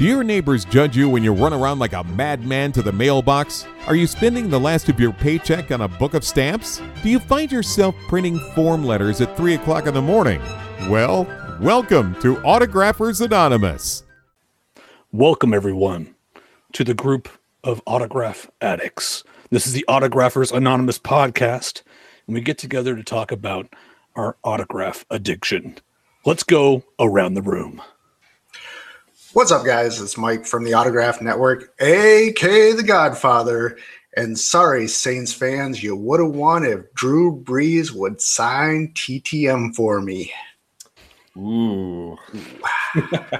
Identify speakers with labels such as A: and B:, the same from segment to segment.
A: Do your neighbors judge you when you run around like a madman to the mailbox? Are you spending the last of your paycheck on a book of stamps? Do you find yourself printing form letters at 3 o'clock in the morning? Well, welcome to Autographers Anonymous.
B: Welcome, everyone, to the group of autograph addicts. This is the Autographers Anonymous podcast, and we get together to talk about our autograph addiction. Let's go around the room.
C: What's up, guys? It's Mike from the Autograph Network, aka The Godfather. And sorry, Saints fans, you would have won if Drew Brees would sign TTM for me.
D: Ooh.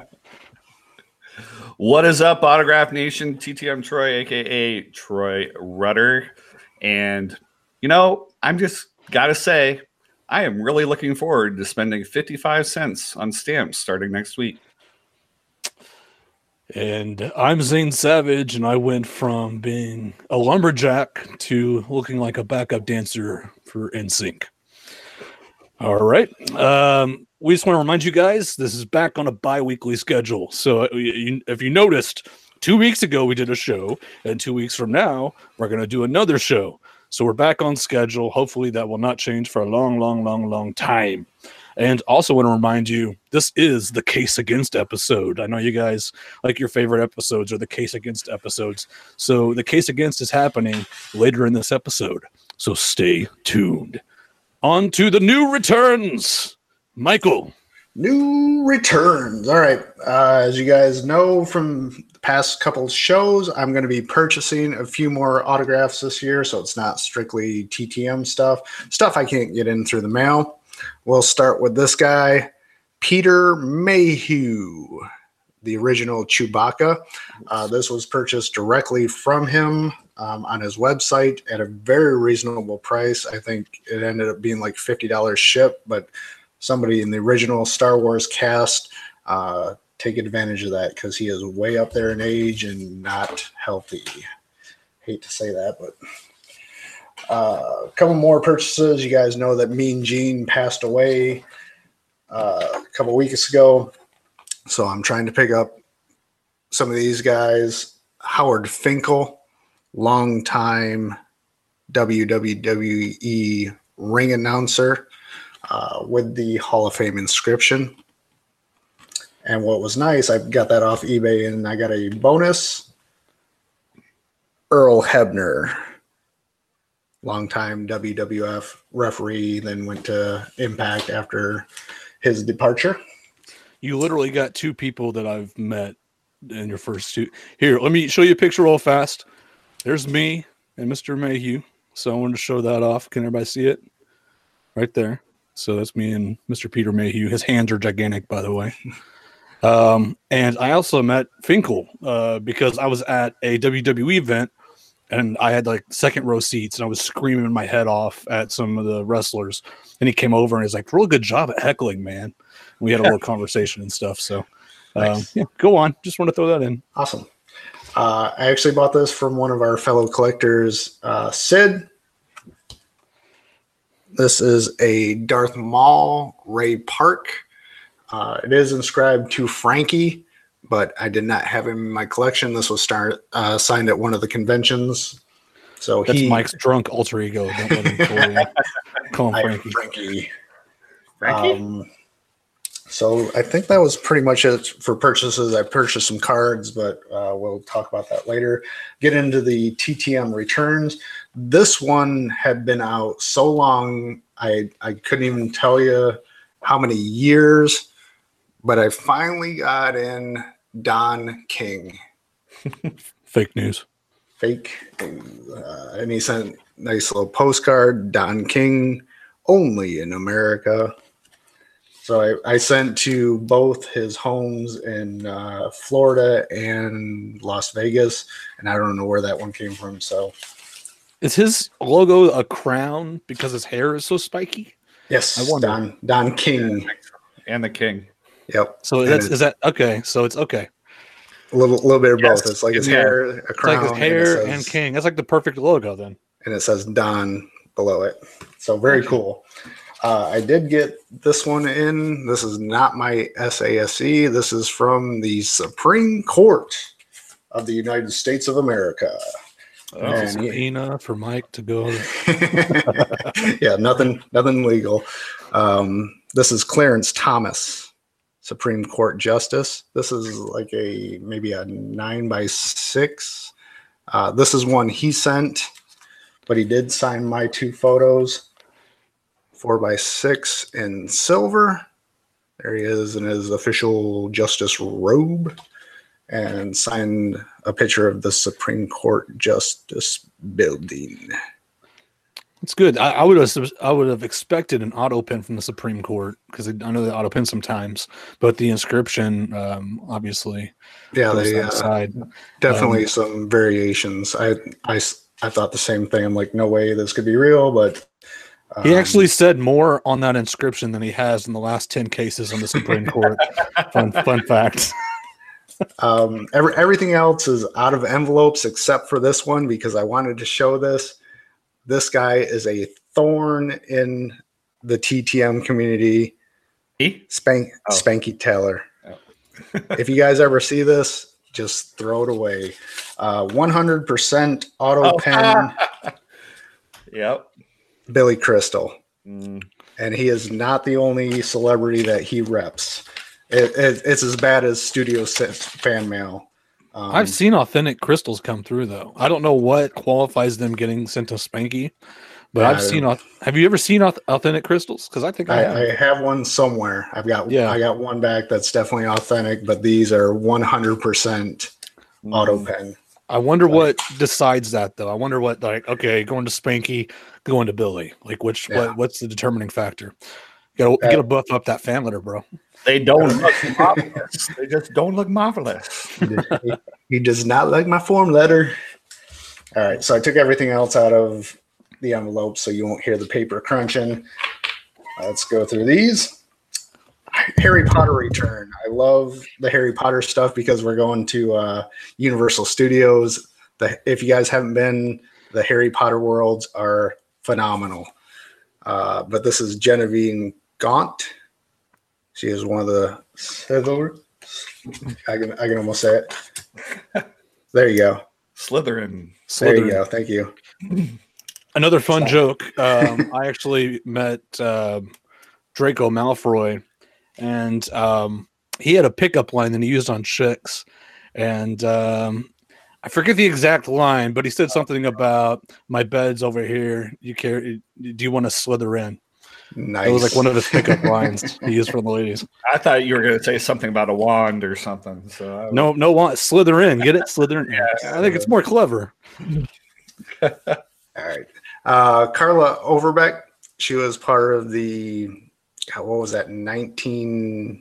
D: what is up, Autograph Nation? TTM Troy, aka Troy Rudder. And, you know, I'm just got to say, I am really looking forward to spending 55 cents on stamps starting next week.
B: And I'm Zane Savage, and I went from being a lumberjack to looking like a backup dancer for NSYNC. All right. Um, we just want to remind you guys this is back on a bi weekly schedule. So uh, if you noticed, two weeks ago we did a show, and two weeks from now we're going to do another show. So we're back on schedule. Hopefully that will not change for a long, long, long, long time. And also want to remind you, this is the case against episode. I know you guys like your favorite episodes or the case against episodes. So the case against is happening later in this episode. So stay tuned. On to the new returns. Michael.
C: New returns. All right. Uh, as you guys know from the past couple shows, I'm going to be purchasing a few more autographs this year. So it's not strictly TTM stuff, stuff I can't get in through the mail. We'll start with this guy, Peter Mayhew, the original Chewbacca. Uh, this was purchased directly from him um, on his website at a very reasonable price. I think it ended up being like $50 ship, but somebody in the original Star Wars cast uh, take advantage of that because he is way up there in age and not healthy. Hate to say that, but uh, a couple more purchases. You guys know that Mean Gene passed away uh, a couple weeks ago. So I'm trying to pick up some of these guys. Howard Finkel, longtime WWE ring announcer uh, with the Hall of Fame inscription. And what was nice, I got that off eBay and I got a bonus. Earl Hebner, longtime WWF referee, then went to Impact after his departure.
B: You literally got two people that I've met in your first two. Here, let me show you a picture real fast. There's me and Mr. Mayhew. So I wanted to show that off. Can everybody see it? Right there. So that's me and Mr. Peter Mayhew. His hands are gigantic, by the way. Um, and I also met Finkel uh, because I was at a WWE event and I had like second row seats and I was screaming my head off at some of the wrestlers. And he came over and he's like, real good job at heckling, man. We had a little conversation and stuff. So, um, yeah, go on. Just want to throw that in.
C: Awesome. Uh, I actually bought this from one of our fellow collectors, uh, Sid. This is a Darth Maul Ray Park. Uh, it is inscribed to Frankie, but I did not have him in my collection. This was start, uh, signed at one of the conventions. So
B: That's
C: he,
B: Mike's drunk alter ego. Don't let him fool you. Call him Frankie.
C: Frankie.
D: Frankie?
C: Um, so I think that was pretty much it for purchases. I purchased some cards, but uh, we'll talk about that later. Get into the TTM returns. This one had been out so long, I I couldn't even tell you how many years, but I finally got in Don King.
B: Fake news.
C: Fake, uh, and he sent nice little postcard. Don King, only in America. So I, I sent to both his homes in uh, Florida and Las Vegas, and I don't know where that one came from. So
B: Is his logo a crown because his hair is so spiky?
C: yes,
B: I wonder.
C: Don Don King.
D: and the king.
C: Yep,
B: So
C: And
B: that's
C: it-
B: is that okay? So it's okay.
C: a little little bit of
D: Yes.
C: both. It's like his
D: Yeah.
C: hair, a
B: It's
C: crown,
B: like his
C: and,
B: hair and,
C: says,
B: king. That's like the perfect logo then.
C: and it says Don below it. So very cool. Uh, I did get this one in. This is not my SASE. This is from the Supreme Court of the United States of America.
B: Oh,
C: And he-
B: subpoena for Mike to go.
C: yeah, nothing, nothing legal. Um, this is Clarence Thomas, Supreme Court Justice. This is like a maybe a nine by six. Uh, this is one he sent, but he did sign my two photos. Four by six in silver. There he is in his official justice robe, and signed a picture of the Supreme Court Justice Building.
B: It's good. I, I would have I would have expected an auto pin from the Supreme Court because I know they auto pin sometimes, but the inscription um, obviously
C: Yeah, they uh, definitely some variations. I, I I thought the same thing. I'm like, no way this could be real, but
B: He
C: um,
B: actually said more on that inscription than he has in the last ten cases on the Supreme Court. fun fun fact.
C: um, every, everything else is out of envelopes except for this one because I wanted to show this. This guy is a thorn in the TTM community.
D: He?
C: Spank
D: Oh.
C: Spanky Taylor.
D: Oh.
C: if you guys ever see this, just throw it away. Uh, 100% auto
D: Oh.
C: pen
D: Yep.
C: Billy Crystal.
D: Mm,
C: and he is not the only celebrity that he reps. It, it, it's as bad as Studio fan mail. Um,
B: I've seen authentic crystals come through though. I don't know what qualifies them getting sent to Spanky, but I've seen. Have you ever seen authentic crystals? Because I think I, have.
C: I, I have one somewhere. I've got
B: Yeah.
C: I got one back that's definitely authentic, but these are 100% auto
D: mm.
C: pen.
B: I wonder what decides that though. I wonder what like okay, going to Spanky, going to Billy. Like which
C: Yeah.
B: what what's the determining factor? Got to
C: Uh,
B: get to buff up that fan letter, bro.
D: They don't look marvelous. They just don't look marvelous.
C: he, does not like my form letter. All right, so I took everything else out of the envelope so you won't hear the paper crunching. Let's go through these. Harry Potter return. I love the Harry Potter stuff because we're going to uh, Universal Studios. The, if you guys haven't been, the Harry Potter worlds are phenomenal. Uh, but this is Genevieve Gaunt. She is one of the Slytherins. I can I can almost say it. There you go.
D: Slytherin.
C: There you go. Thank you.
B: Another fun joke. Um, I actually met um Draco Malfoy, and um, he had a pickup line that he used on chicks, and um, I forget the exact line, but he said something about my bed's over here. You care? Do you want to slither in?
C: Nice.
B: It was like one of his pickup lines he used for the ladies.
D: I thought you were going to say something about a wand or something. So I
B: No, no, want slither in. Get it? Slither in.
D: Yeah.
B: I think it's more clever.
C: All right. Uh, Carla Overbeck. She was part of the God, what was that? 1999.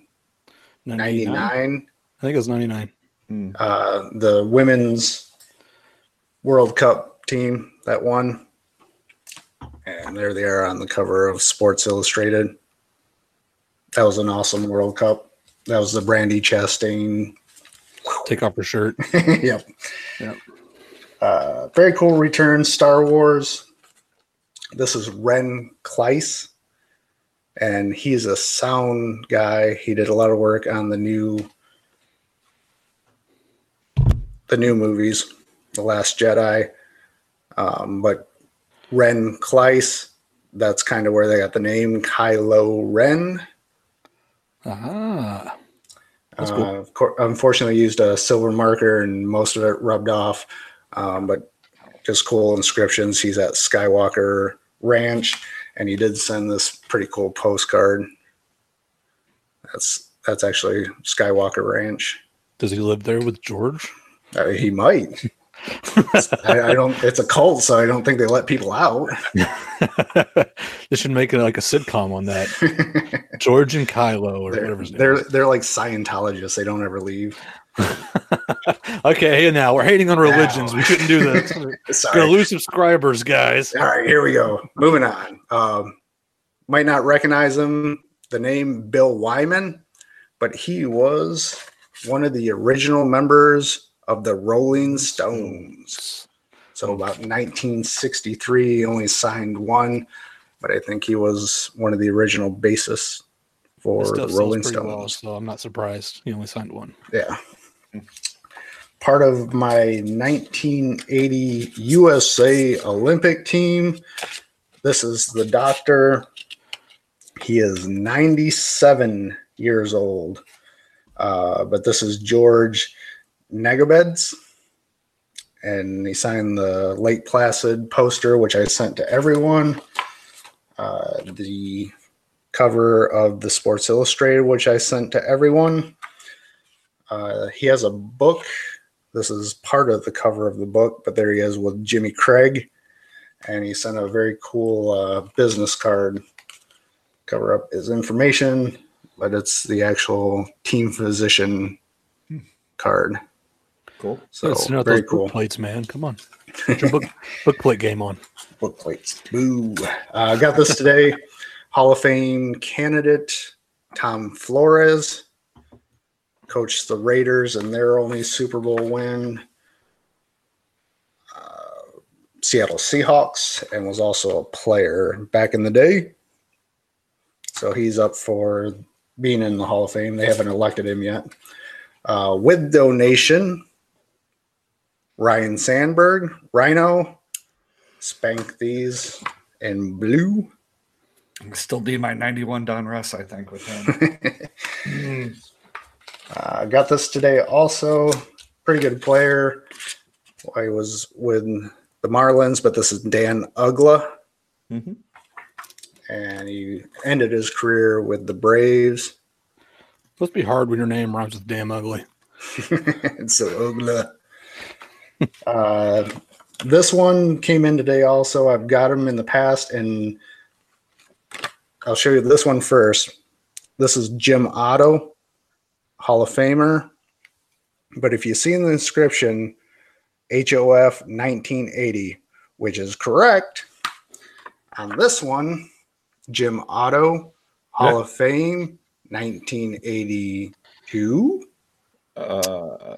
B: I think it was 99.
D: Mm.
C: Uh, the women's World Cup team that won. And there they are on the cover of Sports Illustrated. That was an awesome World Cup. That was the Brandi Chastain
B: Take off her shirt.
C: yep.
B: Yep.
C: Uh, very cool return, Star Wars. This is Ren Klyce, and he's a sound guy. He did a lot of work on the new, the new movies, The Last Jedi. Um, but Ren Klyce, that's kind of where they got the name Kylo Ren.
B: Ah. That's cool.
C: Uh, unfortunately, used a silver marker and most of it rubbed off. Um, but just cool inscriptions. He's at Skywalker Ranch, and he did send this pretty cool postcard. That's that's actually Skywalker Ranch.
B: Does he live there with George?
C: Uh, he might. I, I don't. It's a cult, so I don't think they let people out.
B: they should make it like a sitcom on that. George and Kylo or
C: they're,
B: whatever
C: they're
B: is.
C: they're like Scientologists. They don't ever leave.
B: okay, hey now we're hating on religions. We shouldn't do this. We're gonna lose subscribers, guys.
C: All right, here we go. Moving on. Um, might not recognize him, the name Bill Wyman, but he was one of the original members of the Rolling Stones. So about 1963, he only signed one. but I think he was one of the original bassists for the Rolling Stones.
B: well, so I'm not surprised he only signed one.
C: Yeah. Part of my 1980 USA Olympic team. This is the doctor. He is 97 years old. Uh, but this is George Nagobads. And he signed the Lake Placid poster, which I sent to everyone. Uh, the cover of the Sports Illustrated, which I sent to everyone. Uh, he has a book. This is part of the cover of the book, but there he is with Jimmy Craig. And he sent a very cool uh, business card. Cover up his information, but it's the actual team physician card.
D: Cool.
C: So
B: Let's know
C: very
B: those
C: cool.
B: book plates, man. Come on, get your book book plate game on.
C: book plates. Boo. Uh, I got this today. Hall of Fame candidate Tom Flores coached the Raiders in their only Super Bowl win. Uh, Seattle Seahawks and was also a player back in the day. So he's up for being in the Hall of Fame. They haven't elected him yet. Uh, with donation, Ryne Sandberg, Ryno, spank these in blue.
D: Still be my 91 Donruss, I think, with him.
C: I uh, got this today also. Pretty good player. I was with the Marlins, but this is Dan Uggla,
D: Mhm.
C: and he ended his career with the Braves.
B: Must be hard when your name rhymes with damn ugly.
C: so Uggla. Uh, this one came in today also. I've got them in the past, and I'll show you this one first. This is Jim Otto, Hall of Famer. But if you see in the inscription, HOF 1980, which is correct, on this one, Jim Otto, Hall
B: Yeah.
C: of Fame, 1982.
D: Uh,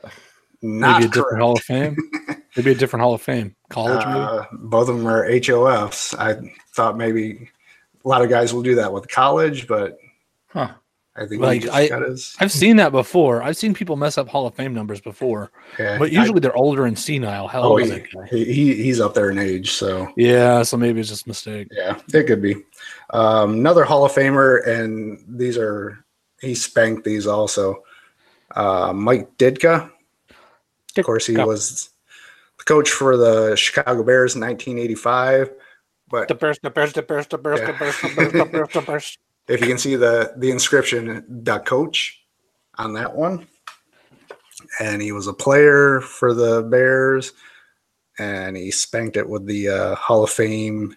C: Not
B: Maybe a different
C: correct.
B: Hall of Fame. Maybe a different Hall of Fame. College.
C: Uh, both of them are HOFs. I thought maybe a lot of guys will do that with college, but
D: huh.
C: I think
B: like I,
C: his...
B: I've seen that before. I've seen people mess up Hall of Fame numbers before,
C: Yeah,
B: but usually they're older and senile. How
C: I- oh, he, he, he- he's up there in age, so
B: Yeah, so maybe it's just a mistake.
C: yeah, it could be. Um, another Hall of Famer, and these are he spanked these also. Uh, Mike Ditka. Of course, he was the coach for the Chicago Bears in 1985. But
B: The burst, the burst, the burst, the the
C: Yeah.
B: burst, the burst, the burst, the burst.
C: if you can see the the inscription the coach on that one and he was a player for the bears and he spanked it with the uh, hall of fame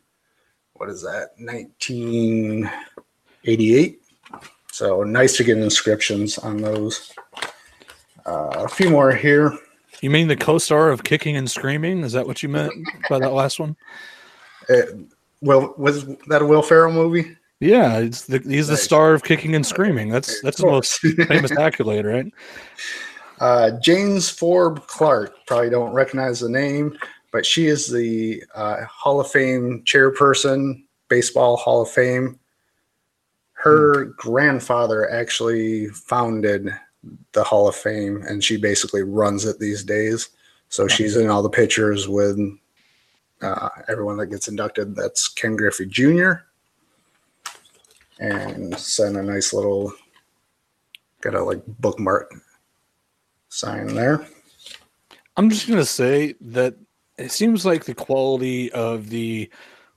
C: what is that 1988 so nice to get inscriptions on those uh, a few more here
B: You mean the co-star of Kicking and Screaming? Is that what you meant by that last one?
C: uh, well was that a will ferrell movie
B: Yeah, it's the, he's the star of Kicking and Screaming. That's that's the most famous accolade, right?
C: Uh, Jane Forbes Clark, probably don't recognize the name, but she is the uh, Hall of Fame chairperson, Baseball Hall of Fame. Her grandfather actually founded the Hall of Fame, and she basically runs it these days. So she's in all the pictures with uh, everyone that gets inducted. That's Ken Griffey Jr. And sent a nice little, got a like bookmark sign there.
B: I'm just gonna say that it seems like the quality of the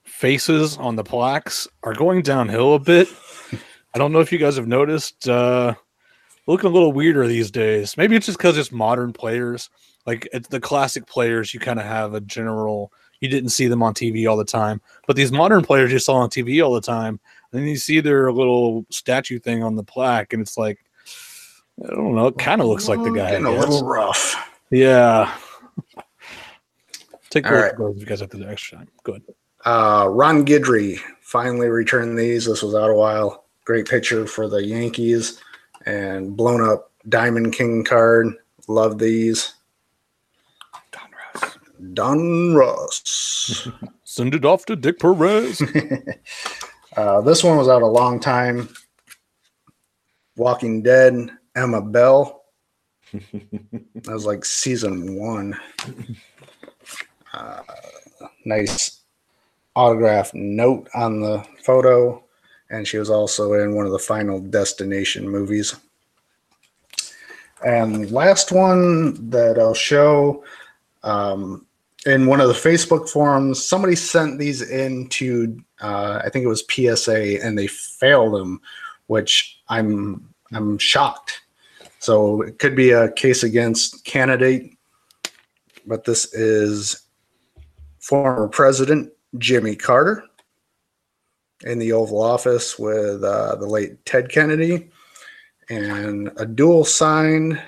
B: faces on the plaques are going downhill a bit. I don't know if you guys have noticed. Uh, looking a little weirder these days. Maybe it's just because it's modern players. Like it's the classic players, you kind of have a general. You didn't see them on TV all the time, but these modern players you saw on TV all the time, and then you see their little statue thing on the plaque, and it's like, I don't know. It kind of looks like the guy.
C: Getting a little rough.
B: Yeah. Take a
C: All
B: look
C: right.
B: those if you guys have the extra time. Good.
C: Uh, Ron Guidry finally returned these. This was out a while. Great picture for the Yankees and blown up Diamond King card. Love these.
D: Don Russ.
C: Don Ross.
B: Send it off to Dick Perez.
C: uh, this one was out a long time. Walking Dead, Emma Bell. that was like season one. Uh, nice autograph note on the photo. And she was also in one of the final Destination movies. And last one that I'll show um, in one of the Facebook forums, somebody sent these into uh, I think it was PSA, and they failed them, which I'm I'm shocked. So it could be a case against candidate, but this is former President Jimmy Carter in the Oval Office with uh, the late Ted Kennedy, and a dual sign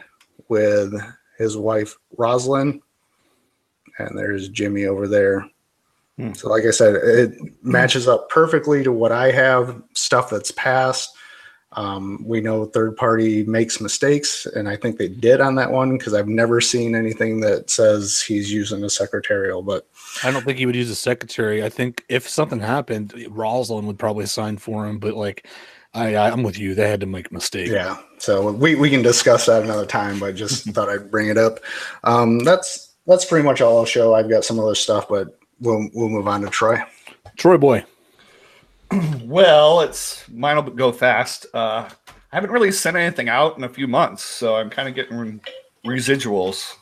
C: with his wife Rosalynn and there's Jimmy over there. Hmm. So, like I said, it matches up perfectly to what I have stuff that's passed. Um, we know third party makes mistakes, and I think they did on that one because I've never seen anything that says he's using a secretarial. But
B: I don't think he would use a secretary. I think if something happened, Rosalynn would probably sign for him. But like, I, I'm with you. They had to make a mistake.
C: Yeah. So we, we can discuss that another time, but just thought I'd bring it up. Um, that's that's pretty much all I'll show. I've got some other stuff, but we'll we'll move on to Troy.
B: Troy boy.
D: well, it's mine will go fast. Uh, I haven't really sent anything out in a few months, so I'm kind of getting residuals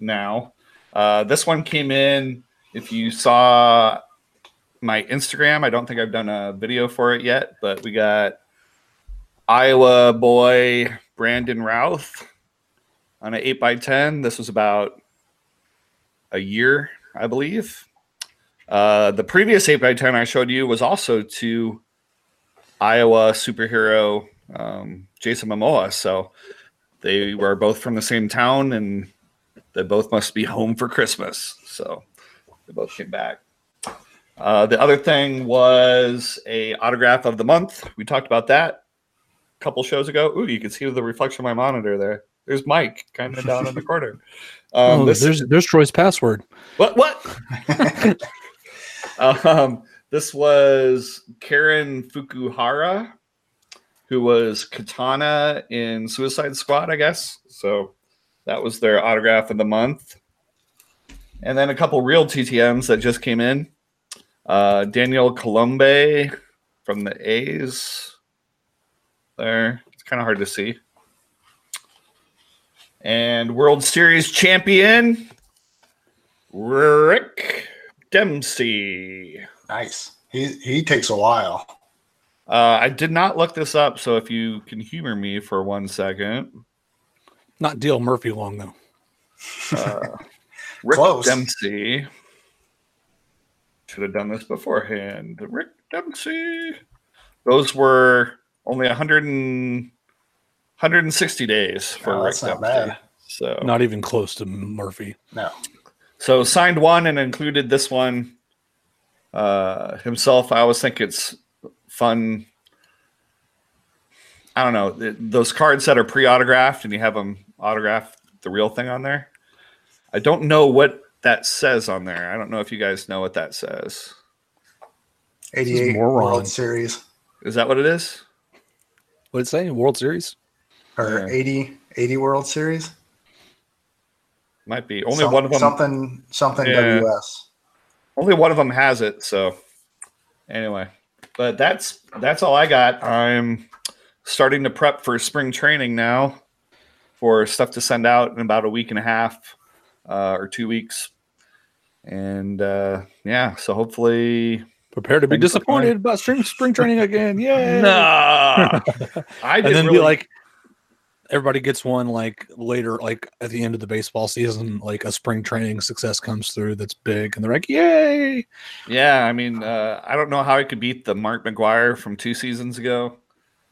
D: now. Uh, this one came in. If you saw my Instagram, I don't think I've done a video for it yet, but we got Iowa boy Brandon Routh on an 8 by 10 This was about a year, I believe. Uh, the previous 8 by 10 I showed you was also to Iowa superhero um, Jason Momoa. So they were both from the same town and they both must be home for Christmas. So they both came back. Uh, the other thing was a autograph of the month. We talked about that a couple shows ago. Ooh, you can see the reflection of my monitor there. There's Mike kind of down in the corner.
B: Um, oh, there's there's Troy's password.
D: What what? um, this was Karen Fukuhara, who was Katana in Suicide Squad, I guess. So that was their autograph of the month. And then a couple real TTMs that just came in. Uh, Daniel Coulombe from the A's. There, it's kind of hard to see and World Series champion Rick Dempsey.
C: Nice. He he takes a while.
D: Uh, I did not look this up, so if you can humor me for one second.
B: Not Dale Murphy long though.
D: Uh, Rick Close. Dempsey. Should have done this beforehand. Rick Dempsey. Those were only 100 and 160 days for oh, Rick not Dempsey. Bad. So
B: not even close to Murphy.
C: No.
D: So signed one and included this one uh, himself. I always think it's fun. I don't know those cards that are pre-autographed and you have them autograph the real thing on there. I don't know what that says on there. I don't know if you guys know what that says.
C: 88 World Series.
D: Is that what it is?
B: What it say? World Series?
C: or yeah. 80, 80 World Series.
D: Might be only Some, one of them.
C: Something something yeah. WS.
D: Only one of them has it. So anyway, but that's that's all I got. I'm starting to prep for spring training now for stuff to send out in about a week and a half uh, or two weeks. And uh, yeah, so hopefully
B: prepare to be disappointed about spring spring training again. Yeah.
D: Nah.
B: I and then really, be like, everybody gets one like later, like at the end of the baseball season, like a spring training success comes through that's big, and they're like, "Yay!"
D: Yeah, I mean, uh, I don't know how I could beat the Mark McGwire from two seasons ago.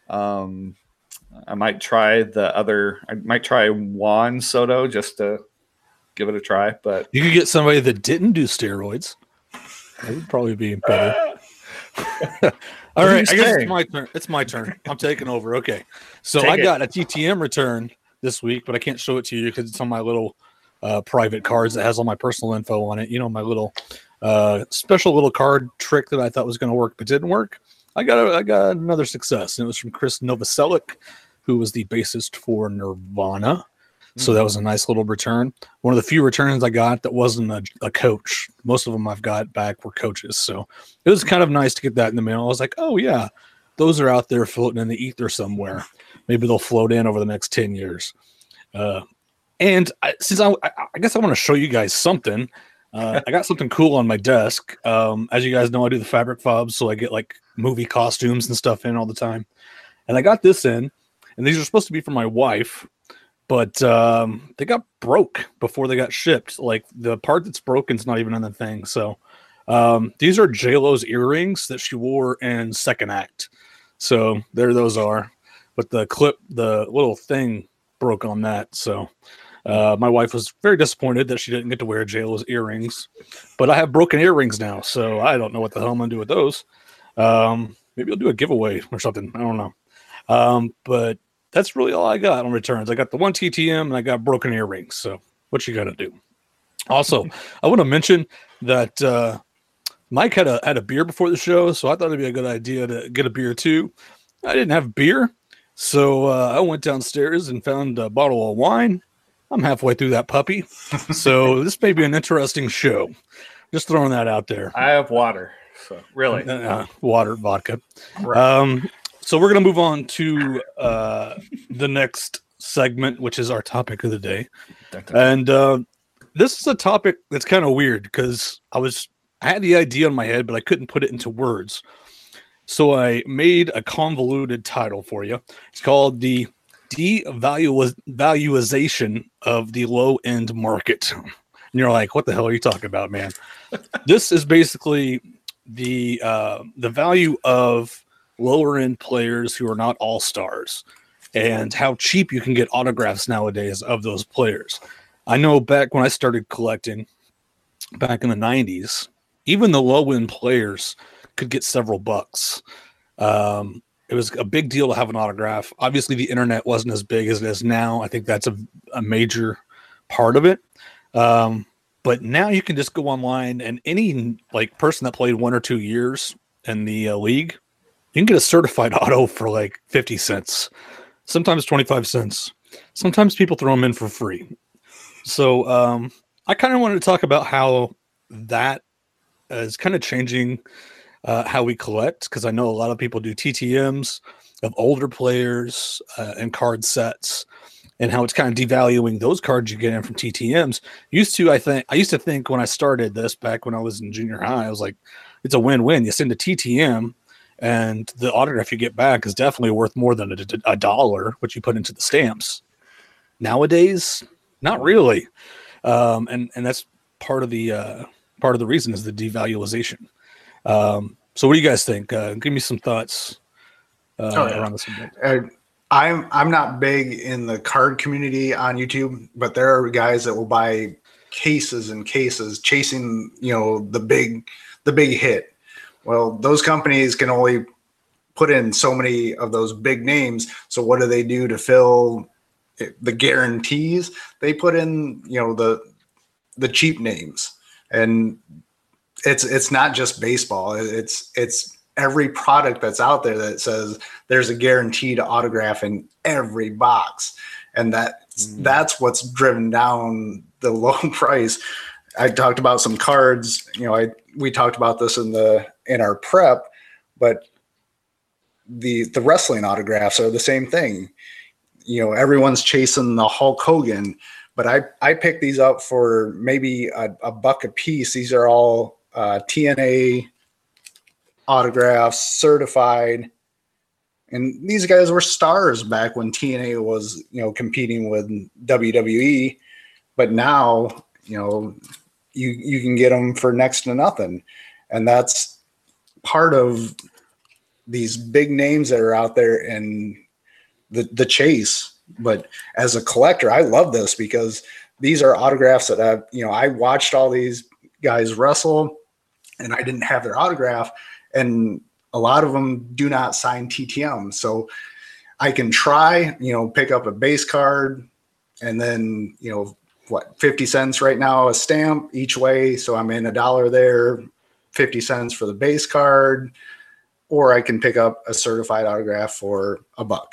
D: Um, I might try the other. I might try Juan Soto just to give it a try. But
B: you could get somebody that didn't do steroids. That would probably be better. All right, I guess it's my turn. It's my turn. I'm taking over. Okay, so Take I got a TTM return this week, but I can't show it to you because it's on my little uh, private cards that has all my personal info on it. You know, my little uh, special little card trick that I thought was going to work but didn't work. I got a, I got another success, and it was from Chris Novoselic, who was the bassist for Nirvana. So that was a nice little return. One of the few returns I got that wasn't a, a coach. Most of them I've got back were coaches. So it was kind of nice to get that in the mail. I was like, oh yeah, those are out there floating in the ether somewhere. Maybe they'll float in over the next 10 years. Uh, and I, since I, I, guess I want to show you guys something, uh, I got something cool on my desk. Um, as you guys know, I do the fabric fobs, so I get like movie costumes and stuff in all the time. And I got this in, and these are supposed to be for my wife, but um, they got broke before they got shipped. Like the part that's broken is not even on the thing. So um, these are J Lo's earrings that she wore in Second Act. So there those are. But the clip, the little thing broke on that. So uh, my wife was very disappointed that she didn't get to wear J Lo's earrings. But I have broken earrings now, so I don't know what the hell I'm gonna do with those. Um, maybe I'll do a giveaway or something. I don't know. Um, but that's really all I got on returns. I got the one TTM and I got broken earrings. So what you got to do? Also, I want to mention that uh, Mike had a had a beer before the show, so I thought it'd be a good idea to get a beer too. I didn't have beer, so uh, I went downstairs and found a bottle of wine. I'm halfway through that puppy, so this may be an interesting show. Just throwing that out there.
D: I have water. So really,
B: Uh, water, vodka.
C: Right.
B: Um, so we're gonna move on to uh, the next segment, which is our topic of the day, and uh, this is a topic that's kind of weird because I was I had the idea in my head, but I couldn't put it into words. So I made a convoluted title for you. It's called the devaluation of the low end market. And you're like, what the hell are you talking about, man? this is basically the uh, the value of lower end players who are not all stars and how cheap you can get autographs nowadays of those players. I know back when I started collecting back in the 90s, even the low end players could get several bucks. Um, it was a big deal to have an autograph. Obviously, the internet wasn't as big as it is now. I think that's a, a major part of it. Um, but now you can just go online and any like person that played one or two years in the uh, league, you can get a certified auto for like 50 cents, sometimes 25 cents. Sometimes people throw them in for free. So um, I kind of wanted to talk about how that is kind of changing uh, how we collect because I know a lot of people do TTMs of older players uh, and card sets and how it's kind of devaluing those cards you get in from TTMs. Used to, I think, I used to think when I started this back when I was in junior high, I was like, it's a win win. You send a TTM and the autograph you get back is definitely worth more than a, a dollar, which you put into the stamps. Nowadays, not really. Um, and, and that's part of the, uh, part of the reason is the devaluation. Um, so what do you guys think? Uh, give me some thoughts uh,
C: Oh, yeah.
B: around this subject.
C: Uh, I'm I'm not big in the card community on YouTube, but there are guys that will buy cases and cases chasing you know the big the big hit. Well, those companies can only put in so many of those big names. So what do they do to fill the guarantees? They put in you know the the cheap names, and it's it's not just baseball. It's it's every product that's out there that says there's a guaranteed autograph in every box and that
B: Mm.
C: that's what's driven down the low price i talked about some cards you know i we talked about this in the in our prep but the the wrestling autographs are the same thing you know everyone's chasing the hulk hogan but i i picked these up for maybe a, a buck a piece these are all uh, tna autographs, certified. And these guys were stars back when TNA was, you know, competing with WWE. But now, you know, you you can get them for next to nothing, and that's part of these big names that are out there and the the chase. But as a collector, I love this because these are autographs that I, you know, I watched all these guys wrestle, and I didn't have their autograph and a lot of them do not sign TTM. So I can try, you know, pick up a base card and then, you know, what 50 cents right now a stamp each way so i'm in a dollar there 50 cents for the base card or i can pick up a certified autograph for a buck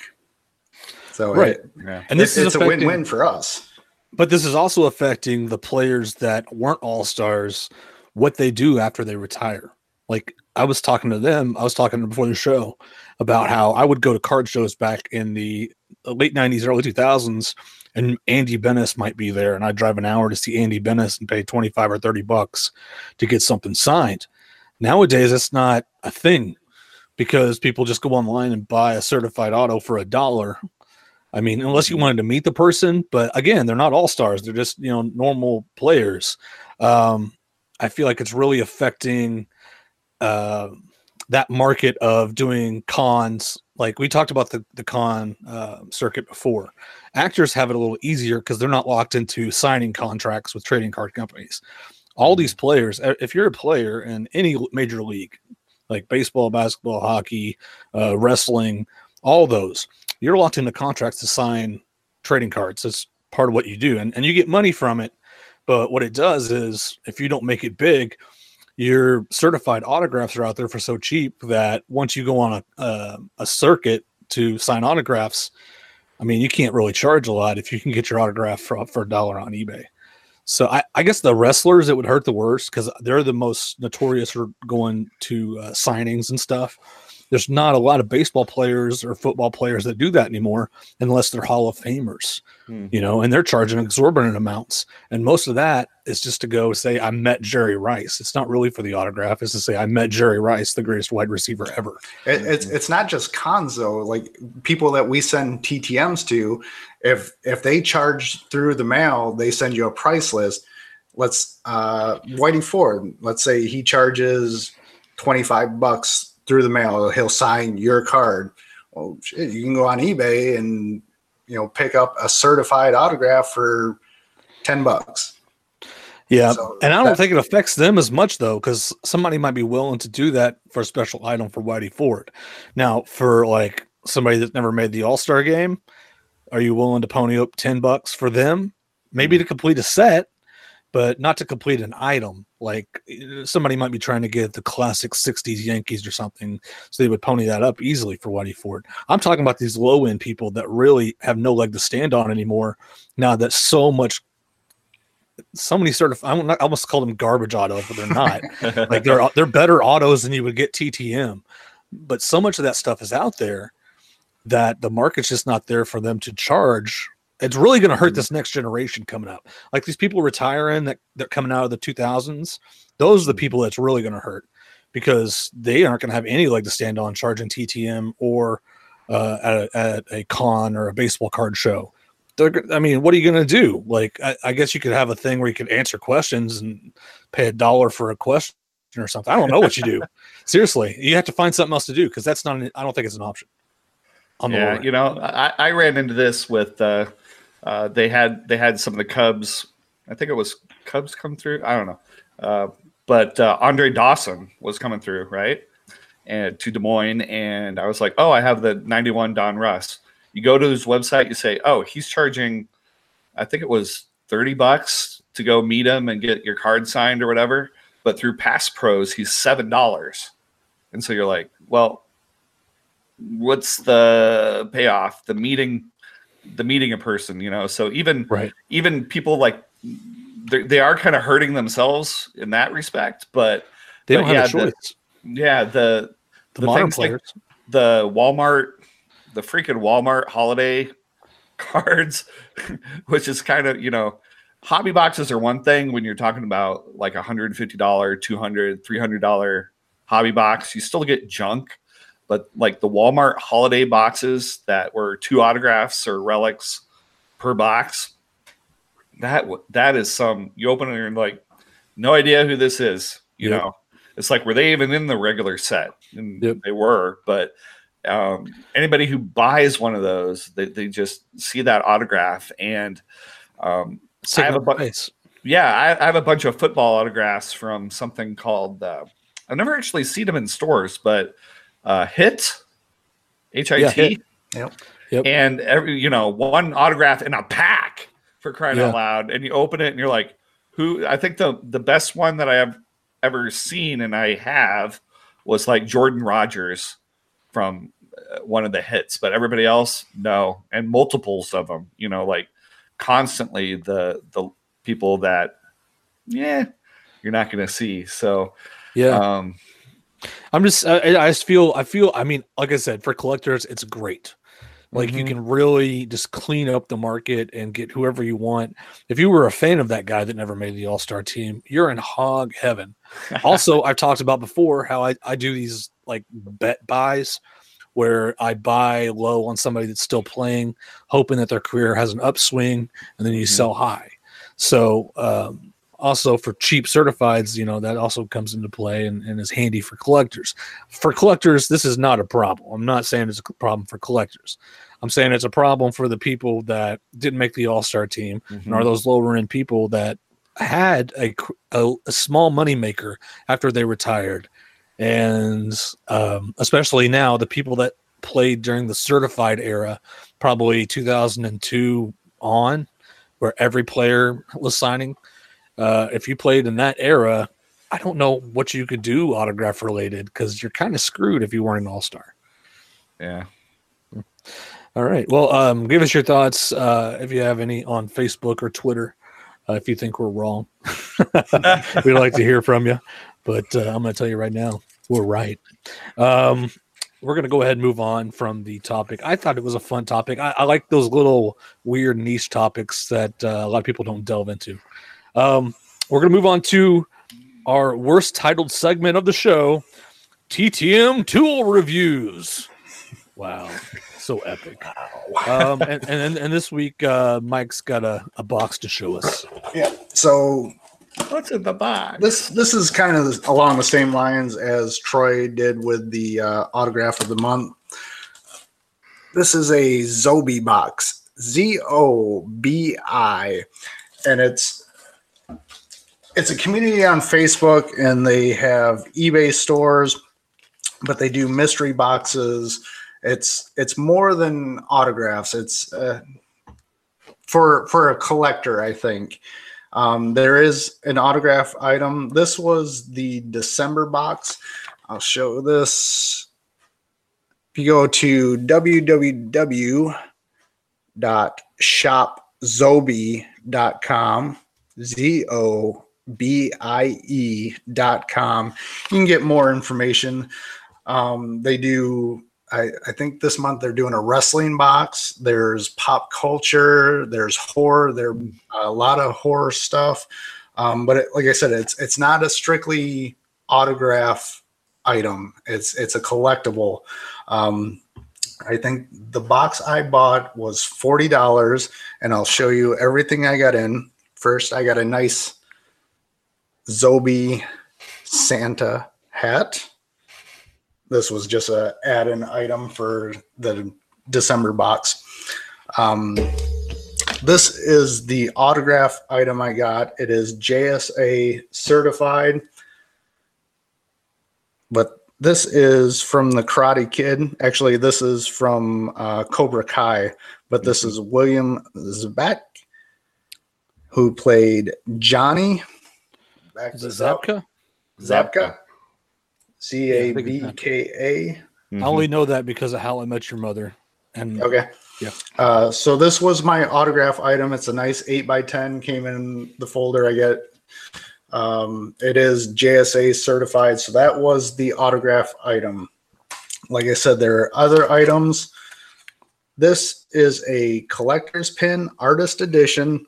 C: so
B: Right.
C: it-
D: Yeah.
B: And this
C: it's,
B: is
C: it's a win-win for us
B: But this is also affecting the players that weren't all stars, what they do after they retire. Like I was talking to them, I was talking before the show about how I would go to card shows back in the late 90s, early 2000s, and Andy Benes might be there. And I'd drive an hour to see Andy Benes and pay 25 or 30 bucks to get something signed. Nowadays, that's not a thing because people just go online and buy a certified auto for a dollar I mean, unless you wanted to meet the person, but again, they're not all stars. They're just, you know, normal players. Um, I feel like it's really affecting uh, that market of doing cons. Like we talked about the, the con uh, circuit before. Actors have it a little easier because they're not locked into signing contracts with trading card companies. All these players, uh, if you're a player in any major league, like baseball, basketball, hockey, uh, wrestling, all those, you're locked into contracts to sign trading cards. That's part of what you do, and and you get money from it. But what it does is, if you don't make it big, your certified autographs are out there for so cheap that once you go on a uh, a circuit to sign autographs, I mean, you can't really charge a lot if you can get your autograph for for a dollar on eBay. So I, I guess the wrestlers it would hurt the worst because they're the most notorious for going to uh, signings and stuff there's not a lot of baseball players or football players that do that anymore unless they're Hall of Famers,
D: Hmm.
B: you know, and they're charging exorbitant amounts. And most of that is just to go say, I met Jerry Rice. It's not really for the autograph, it's to say, I met Jerry Rice, the greatest wide receiver ever.
C: It, it's it's not just cons though. Like people that we send TTMs to, if if they charge through the mail, they send you a price list. Let's uh Whitey Ford, let's say he charges 25 bucks through the mail. He'll sign your card. Well, shit, you can go on eBay and you know pick up a certified autograph for 10 bucks.
B: Yeah.
C: So
B: and I don't
C: that-
B: think it affects them as much though, because somebody might be willing to do that for a special item for Whitey Ford. Now, for like somebody that's never made the All Star game, are you willing to pony up 10 bucks for them? Maybe mm-hmm. to complete a set, but not to complete an item. Like eh, somebody might be trying to get the classic 60s Yankees or something. So they would pony that up easily for Whitey Ford. I'm talking about these low end people that really have no leg to stand on anymore. Now that so much so many sort of I won't- I almost call them garbage autos, but they're not. like they're they're better autos than you would get TTM. But so much of that stuff is out there that the market's just not there for them to charge. It's really going to hurt this next generation coming up. Like these people retiring that they're coming out of the 2000s, those are the people that's really going to hurt because they aren't going to have any leg to stand on charging TTM or uh, at, a, at a con or a baseball card show they're, I mean, what are you going to do? Like, I, I guess you could have a thing where you could answer questions and pay a dollar for a question or something. I don't know what you do. Seriously, you have to find something else to do because that's not. An, I don't think it's an option. On the
D: yeah, you know, I, I ran into this with uh, uh, they had they had some of the Cubs. I think it was Cubs come through. I don't know, uh, but uh, Andre Dawson was coming through right, and to Des Moines, and I was like, oh, I have the '91 Donruss. You go to his website, you say, oh, he's charging, I think it was thirty bucks to go meet him and get your card signed or whatever. But through Pass Pros, he's seven dollars, and so you're like, well, what's the payoff the meeting the meeting a person you know so even
B: Right.
D: even people like they they are kind of hurting themselves in that respect but
B: they
D: but
B: don't have
D: yeah,
B: a
D: the-
B: choice.
D: yeah the
B: The,
D: the things like-
B: players.
D: the walmart the freaking walmart holiday cards which is kind of you know hobby boxes are one thing when you're talking about like a $150 200 $300 hobby box you still get junk but like the walmart holiday boxes that were two autographs or relics per box that that is some you open it and you're like no idea who this is you
B: Yep.
D: know it's like were they even in the regular set and
B: Yep.
D: they were but um, anybody who buys one of those they, they just see that autograph and um, I have a bu- yeah I, I have a bunch of football autographs from something called uh, i've never actually seen them in stores but uh, hit hit
C: Yep.
B: Yep.
D: and every you know one autograph in a pack for crying
B: Yeah.
D: out loud. And you open it and you're like, who I think the the best one that I have ever seen and I have was like Jordan Rogers from uh, one of the hits, but everybody else, no, and multiples of them. You know, like constantly the the people that, yeah, you're not going to see. So,
B: Yeah.
D: um,
B: I'm just I, I just feel I feel I mean like I said for collectors it's great. Like you
D: Mhm.
B: can really just clean up the market and get whoever you want. If you were a fan of that guy that never made the All-Star team, you're in hog heaven. also, I've talked about before how I, I do these like bet buys where I buy low on somebody that's still playing, hoping that their career has an upswing, and then you
D: Mhm.
B: sell high. So um, also for cheap certifieds, you know, that also comes into play and, and is handy for collectors. For collectors, this is not a problem. I'm not saying it's a problem for collectors. I'm saying it's a problem for the people that didn't make the All Star team and are those lower end people that had a, a, a small money maker after they retired. And um, especially now, the people that played during the certified era, probably 2002 on, where every player was signing. Uh, if you played in that era, I don't know what you could do autograph related because you're kind of screwed if you weren't an all star.
D: yeah.
B: All right. Well, um, give us your thoughts uh, if you have any on Facebook or Twitter. Uh, if you think we're wrong, we'd like to hear from you. But uh, I'm going to tell you right now, we're right. Um, we're going to go ahead and move on from the topic. I thought it was a fun topic. I, I like those little weird niche topics that uh, a lot of people don't delve into. Um, we're going to move on to our worst titled segment of the show TTM tool reviews. Wow. So epic. Um, and, and and this week, uh, Mike's got a, a box to show us.
C: Yeah. So
D: What's in the box?
C: this this is kind of along the same lines as Troy did with the uh, autograph of the month. This is a Zobie box, Z O B I, and it's it's a community on Facebook, and they have eBay stores, but they do mystery boxes. It's it's more than autographs. It's uh, for for a collector, I think. Um, there is an autograph item. This was the December box. I'll show this. If you go to www.shopzobie.com, Z O B I E dot com, you can get more information. Um, they do I, I think this month they're doing a wrestling box. There's pop culture. There's horror. There a lot of horror stuff. Um, but it, like I said, it's it's not a strictly autograph item. It's it's a collectible. Um, I think the box I bought was forty dollars, and I'll show you everything I got in. First, I got a nice Zobie Santa hat this was just a add-in item for the December box. Um, this is the autograph item I got. It is JSA certified, but this is from the Karate Kid. Actually, this is from uh, Cobra Kai, but this is William Zabka, who played Johnny. Back
B: Is it
C: this up.
B: Zapka?
C: Zapka. C
B: Yeah,
C: A
B: I think it's
C: B K A.
D: Mhm.
B: I only know that because of How I Met Your Mother. And
C: Okay.
B: Yeah.
C: Uh, so this was my autograph item. It's a nice eight by ten. Came in the folder I get. Um, it is JSA certified. So that was the autograph item. Like I said, there are other items. This is a collector's pin, artist edition.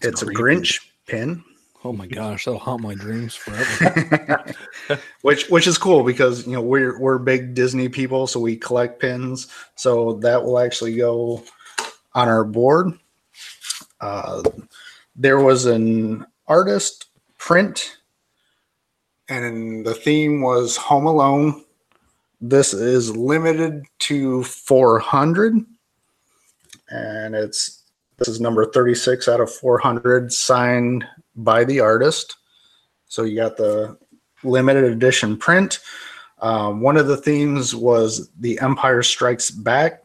B: That's
C: it's
B: creepy.
C: a Grinch pin.
B: Oh my gosh, that'll haunt my dreams forever.
C: which which is cool because you know we're we're big Disney people, so we collect pins. So that will actually go on our board. Uh, there was an artist print, and the theme was Home Alone. This is limited to 400, and it's this is number 36 out of 400, signed by the artist. So you got the limited edition print. Um, one of the themes was The Empire Strikes Back,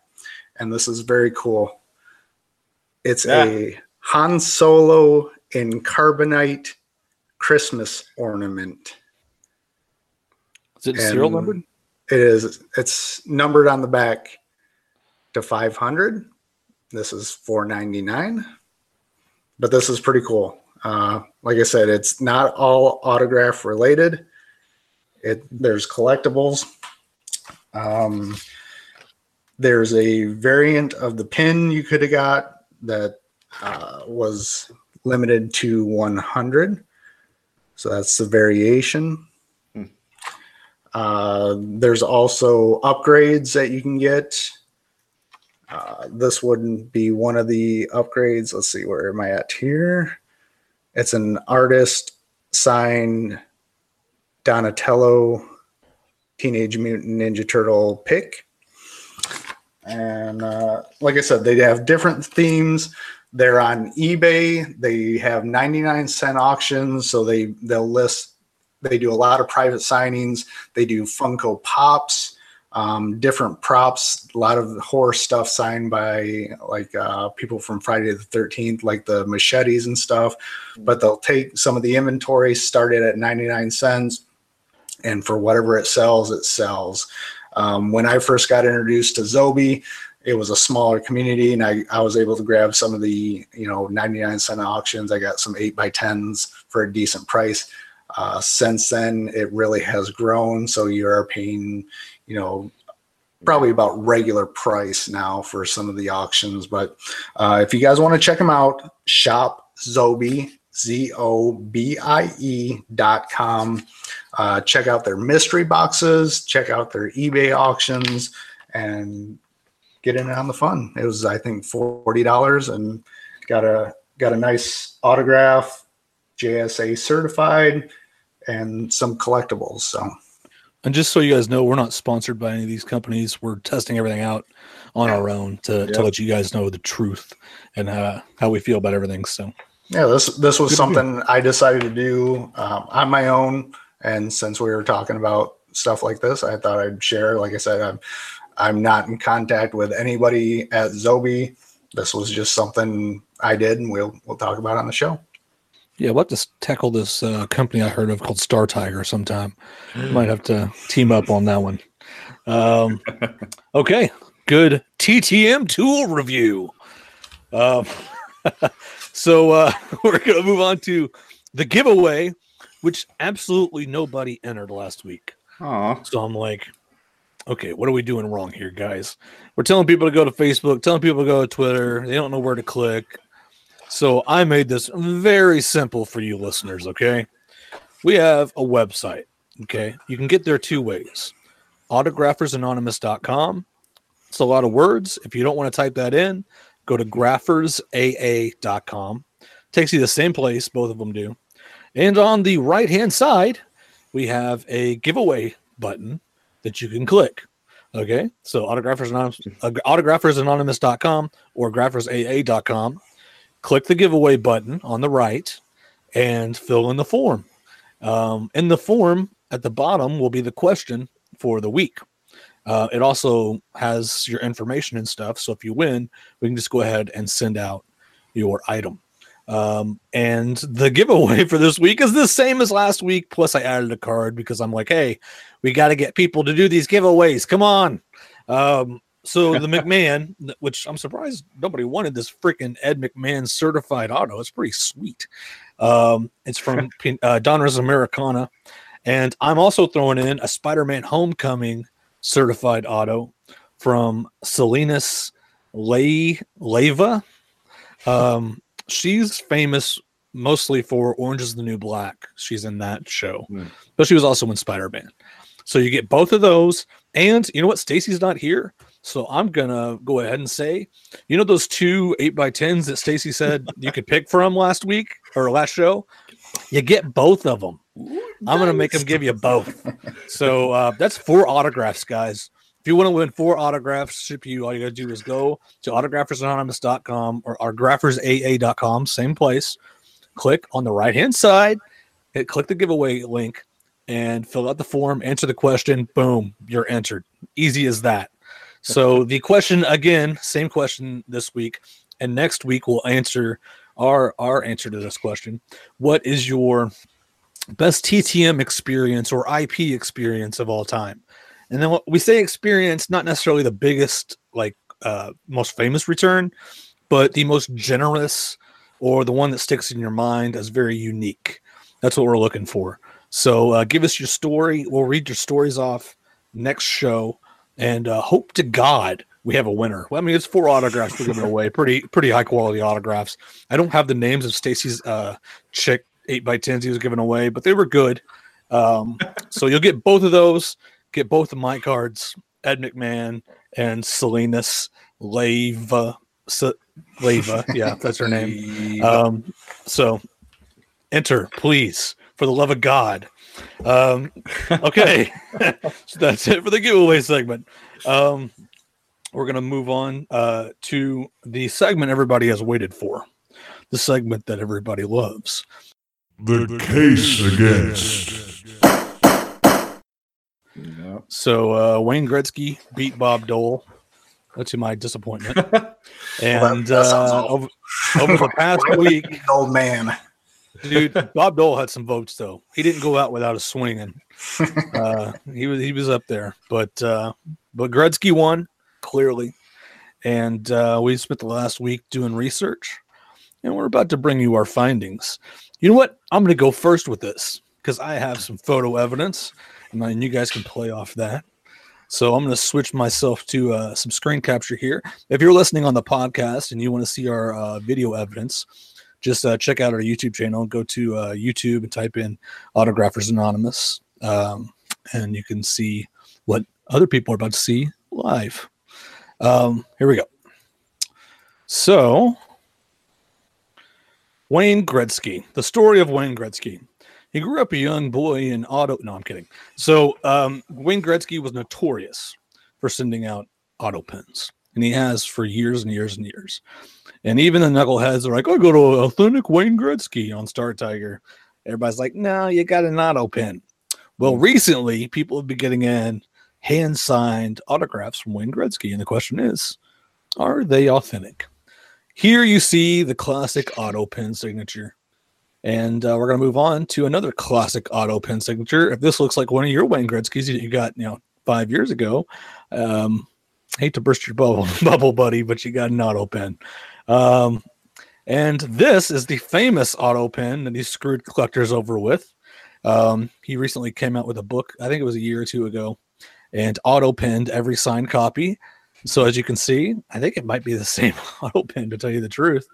C: and this is very cool. It's
D: Yeah.
C: a Han Solo in carbonite Christmas ornament.
B: Is it serial
C: And
B: numbered?
C: It is. It's numbered on the back to 500. This is 499. But this is pretty cool. Uh, like I said, it's not all autograph related. It there's collectibles. Um, there's a variant of the pin you could have got that uh, was limited to 100. So that's the variation. Uh, there's also upgrades that you can get. Uh, this wouldn't be one of the upgrades. Let's see, where am I at here? It's an artist signed Donatello Teenage Mutant Ninja Turtle pick. And uh, like I said, they have different themes. They're on eBay. They have 99 cent auctions, so they they'll list. They do a lot of private signings. They do Funko Pops, um, different props, a lot of horror stuff signed by like uh, people from Friday the 13th, like the machetes and stuff. But they'll take some of the inventory, started at 99 cents, and for whatever it sells, it sells. Um, when I first got introduced to Zobie, it was a smaller community, and I, I was able to grab some of the you know 99 cent auctions. I got some eight by tens for a decent price. Uh, since then, it really has grown. So you are paying, you know, probably about regular price now for some of the auctions. But uh, if you guys want to check them out, shop Zobie, Z O B I E dot com. Uh, check out their mystery boxes, check out their eBay auctions, and get in on the fun. It was, I think, forty dollars, and got a got a nice autograph, JSA certified, and some collectibles. So
B: And just so you guys know, we're not sponsored by any of these companies. We're testing everything out on our own to, to let you guys know the truth and uh, how we feel about everything. So
C: yeah, this this was
B: Good
C: something I decided to do um, on my own. And since we were talking about stuff like this, I thought I'd share. Like I said, I'm I'm not in contact with anybody at Zobie. This was just something I did, and we'll we'll talk about it on the show.
B: Yeah, we'll have to tackle this uh, company I heard of called Star Tiger sometime. Might have to team up on that one. Um, okay, good TTM tool review. Um, so uh, we're going to move on to the giveaway, which absolutely nobody entered last week.
D: Aw.
B: So I'm like, okay, what are we doing wrong here, guys? We're telling people to go to Facebook, telling people to go to Twitter. They don't know where to click. So I made this very simple for you listeners, okay? We have a website, okay? You can get there two ways autographersanonymous.com. It's a lot of words. If you don't want to type that in, go to graphersaa.com. Takes you the same place, both of them do. And on the right hand side, we have a giveaway button that you can click. Okay, so uh, autographersanonymous.com or graphersaa.com. Click the giveaway button on the right and fill in the form. Um, in the form at the bottom will be the question for the week. Uh, it also has your information and stuff. So if you win, we can just go ahead and send out your item. Um, and the giveaway for this week is the same as last week. Plus, I added a card because I'm like, hey, we got to get people to do these giveaways. Come on. Um, so the McMahon, which I'm surprised nobody wanted this freaking Ed McMahon certified auto. It's pretty sweet. Um, it's from uh, Donruss Americana. And I'm also throwing in a Spider Man Homecoming certified auto from Selenis Le- Leyva. Um, she's famous mostly for Orange is the New Black. She's in that show,
D: Hmm.
B: but she was also in Spider Man. So you get both of those. And you know what? Stacy's not here. So I'm gonna go ahead and say, you know those two eight by tens that Stacy said you could pick from last week or last show? You get both of them. I'm gonna make them give you both. So uh, that's four autographs, guys. If you want to win four autographs, ship you all you gotta do is go to autographersanonymous.com or autographersaa.com, same place. Click on the right hand side, hit click the giveaway link, and fill out the form, answer the question. Boom, you're entered. Easy as that. So the question again, same question this week. and next week we'll answer our our answer to this question. What is your best TTM experience or IP experience of all time? And then what we say experience, not necessarily the biggest, like uh, most famous return, but the most generous or the one that sticks in your mind as very unique. That's what we're looking for. So uh, give us your story. We'll read your stories off next show, and uh, hope to God we have a winner. Well, I mean, it's four autographs we're giving away. Pretty pretty high quality autographs. I don't have the names of Stacy's uh, chick eight by tens he was giving away, but they were good. Um, so you'll get both of those. Get both of my cards, Ed McMahon and Selenis Leyva. Leyva, yeah, that's her name. Um, so enter, please, for the love of God. Um, okay, so that's it for the giveaway segment. Um, we're gonna move on uh, to the segment everybody has waited for, the segment that everybody loves.
E: The case against.
B: So uh, Wayne Gretzky beat Bob Dole, to my disappointment. and
C: that sounds
B: uh, over, over the past week,
C: Old man.
B: Dude, Bob Dole had some votes though. He didn't go out without a swinging. Uh, he was he was up there, but uh, but Gretzky won clearly, and uh, we spent the last week doing research, and we're about to bring you our findings. You know what? I'm going to go first with this because I have some photo evidence, and then you guys can play off that. So I'm going to switch myself to uh, some screen capture here. If you're listening on the podcast and you want to see our uh, video evidence, just uh, check out our YouTube channel. Go to uh, YouTube and type in Autographers Anonymous, um, and you can see what other people are about to see live. Um, here we go. So, Wayne Gretzky, the story of Wayne Gretzky. He grew up a young boy in auto. No, I'm kidding. So, um, Wayne Gretzky was notorious for sending out auto pens, and he has for years and years and years. And even the knuckleheads are like, "I go to authentic Wayne Gretzky on Star Tiger." Everybody's like, "No, you got an auto pen." Well, recently, people have been getting in hand signed autographs from Wayne Gretzky, and the question is, are they authentic? Here you see the classic auto pin signature. And uh, we're going to move on to another classic auto pen signature. If this looks like one of your Wayne Gretzky's that you got, you know, five years ago, um, hate to burst your bubble, bubble, buddy, but you got an auto pen. Um, and this is the famous auto pen that he screwed collectors over with. Um, he recently came out with a book, I think it was a year or two ago, and auto penned every signed copy. So as you can see, I think it might be the same auto pen to tell you the truth.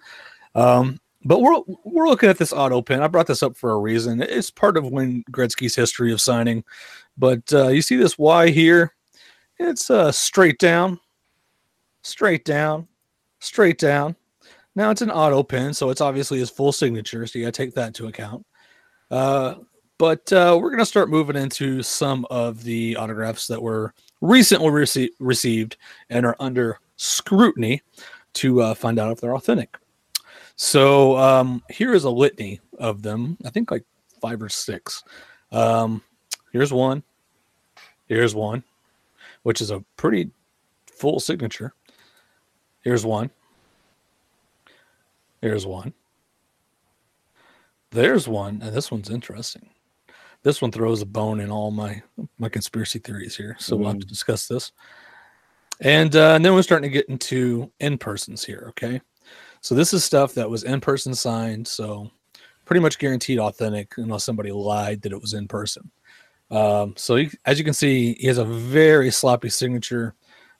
B: Um, but we're we're looking at this auto pen. I brought this up for a reason. It's part of Wayne Gretzky's history of signing. But uh, you see this Y here? It's uh, straight down, straight down, straight down. Now it's an auto pen, so it's obviously his full signature. So you got to take that into account. Uh, but uh, we're going to start moving into some of the autographs that were recently rece- received and are under scrutiny to uh, find out if they're authentic. So um, here is a litany of them. I think like five or six. Um, here's one. Here's one, which is a pretty full signature. Here's one. Here's one. There's one, and this one's interesting. This one throws a bone in all my my conspiracy theories here, so we'll have to discuss this. And, uh, and then we're starting to get into in persons here. Okay, so this is stuff that was in person signed, so pretty much guaranteed authentic unless somebody lied that it was in person. Um, so you, as you can see, he has a very sloppy signature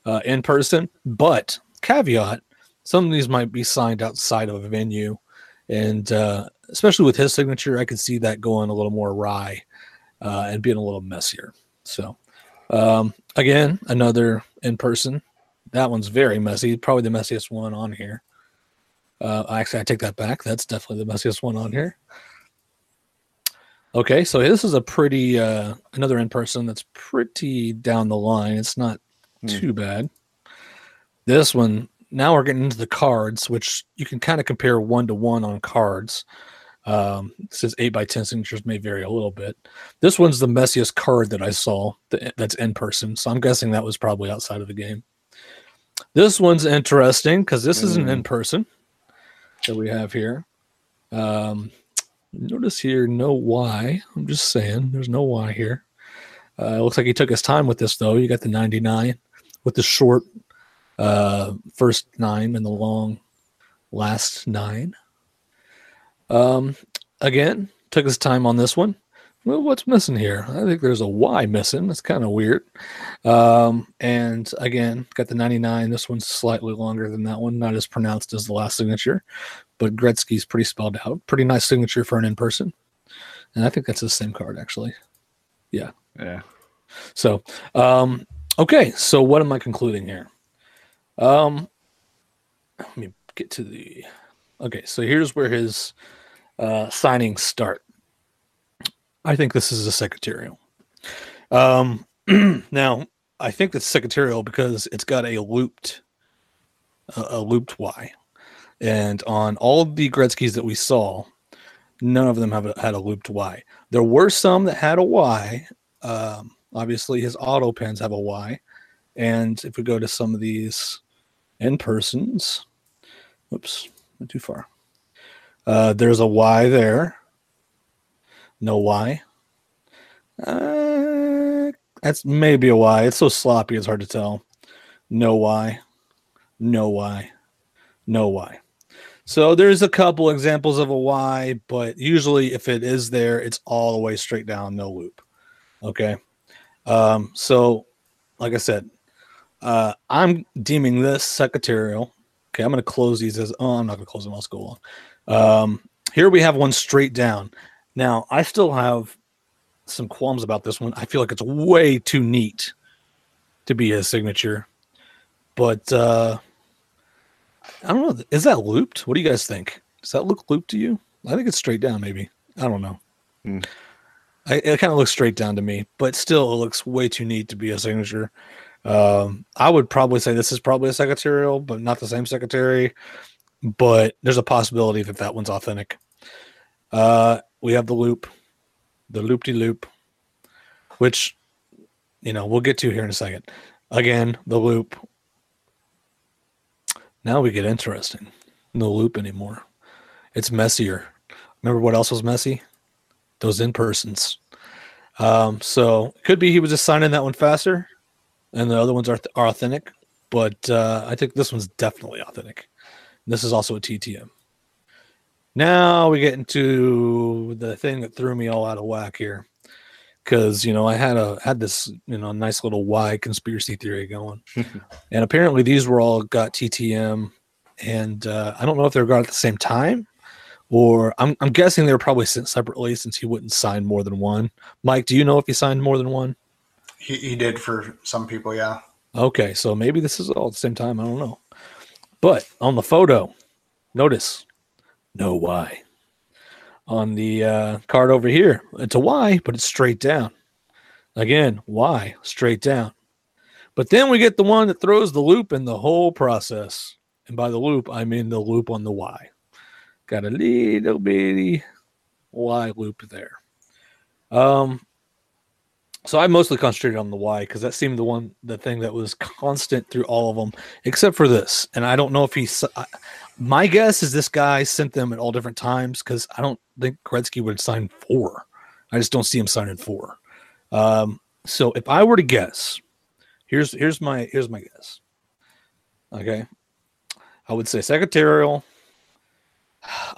B: uh, in person, but caveat: some of these might be signed outside of a venue, and uh, especially with his signature, I could see that going a little more awry uh, and being a little messier. So um, again, another in person. That one's very messy, probably the messiest one on here. Uh, actually, I take that back. That's definitely the messiest one on here. Okay, so this is a pretty uh, another in person that's pretty down the line. It's not
D: Hmm.
B: too bad. This one now we're getting into the cards, which you can kind of compare one to one on cards. Um, it says eight by ten signatures may vary a little bit. This one's the messiest card that I saw that, that's in person, so I'm guessing that was probably outside of the game. This one's interesting because this is an
D: Mm.
B: in person that we have here. Um, notice here, no Y. I'm just saying, there's no Y here. Uh, it looks like he took his time with this, though. You got the 99 with the short uh, first nine and the long last nine. Um, again, took his time on this one. Well, what's missing here? I think there's a Y missing. That's kind of weird. Um, and again, got the 99. This one's slightly longer than that one, not as pronounced as the last signature, but Gretzky's pretty spelled out. Pretty nice signature for an in person. And I think that's the same card, actually.
D: Yeah. Yeah.
B: So, um, okay. So, what am I concluding here? Um, let me get to the. Okay, so here's where his uh, signings start. I think this is a secretarial. Um, now, I think it's secretarial because it's got a looped, a, looped Y, and on all the Gretzky's that we saw, none of them have a, had a looped Y. There were some that had a Y. Um, obviously, his auto pens have a Y, and if we go to some of these in persons, whoops, went too far. Uh, there's a Y there. No Y. Uh, that's maybe a Y. It's so sloppy, it's hard to tell. No Y. No Y. No Y. So there's a couple examples of a Y, but usually if it is there, it's all the way straight down, no loop. Okay. Um, so like I said, uh, I'm deeming this secretarial. Okay, I'm going to close these as. Oh, I'm not going to close them. Let's go on. Um, here we have one straight down. Now I still have some qualms about this one. I feel like it's way too neat to be his signature, but uh, I don't know. Is that looped? What do you guys think? Does that look looped to you? I think it's straight down. Maybe I don't know.
D: Hmm.
B: I, it kind of looks straight down to me, but still, it looks way too neat to be a signature. Um, I would probably say this is probably a secretarial, but not the same secretary. But there's a possibility that that one's authentic. Uh, we have the loop, the loop de loop, which you know we'll get to here in a second. Again, the loop. Now we get interesting. No loop anymore. It's messier. Remember what else was messy? Those in persons. Um, so could be he was just signing that one faster, and the other ones are, are authentic. But uh, I think this one's definitely authentic. This is also a TTM. Now we get into the thing that threw me all out of whack here, because you know I had a had this you know nice little Y conspiracy theory going, and apparently these were all got TTM, and uh, I don't know if they were got at the same time, or I'm I'm guessing they were probably sent separately since he wouldn't sign more than one. Mike, do you know if he signed more than one?
C: He, he did for some people, yeah.
B: Okay, so maybe this is all at the same time. I don't know. But on the photo, notice no Y. On the uh, card over here, it's a Y, but it's straight down. Again, Y, straight down. But then we get the one that throws the loop in the whole process. And by the loop, I mean the loop on the Y. Got a little bitty Y loop there. Um, so I mostly concentrated on the Y because that seemed the one, the thing that was constant through all of them, except for this. And I don't know if he. My guess is this guy sent them at all different times because I don't think Gretzky would sign four. I just don't see him signing four. Um, so if I were to guess, here's here's my here's my guess. Okay, I would say secretarial.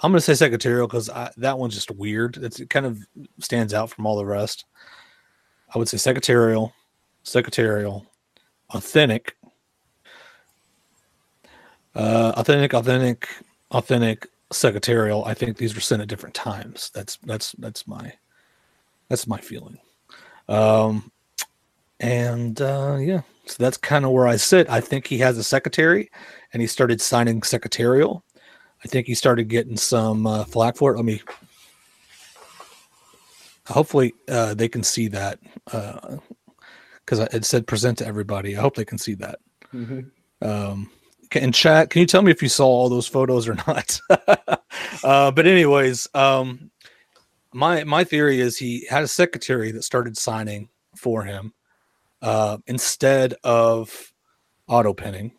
B: I'm going to say secretarial because that one's just weird. It's, it kind of stands out from all the rest. I would say secretarial, secretarial, authentic, uh, authentic, authentic, authentic, secretarial. I think these were sent at different times. That's that's that's my that's my feeling. Um, and uh, yeah, so that's kind of where I sit. I think he has a secretary, and he started signing secretarial. I think he started getting some uh, flack for it. Let me. Hopefully, uh, they can see that Uh, because it said present to everybody. I hope they can see that. Um, ca- in chat, can you tell me if you saw all those photos or not? uh, but anyways, um, my my theory is he had a secretary that started signing for him uh, instead of auto penning,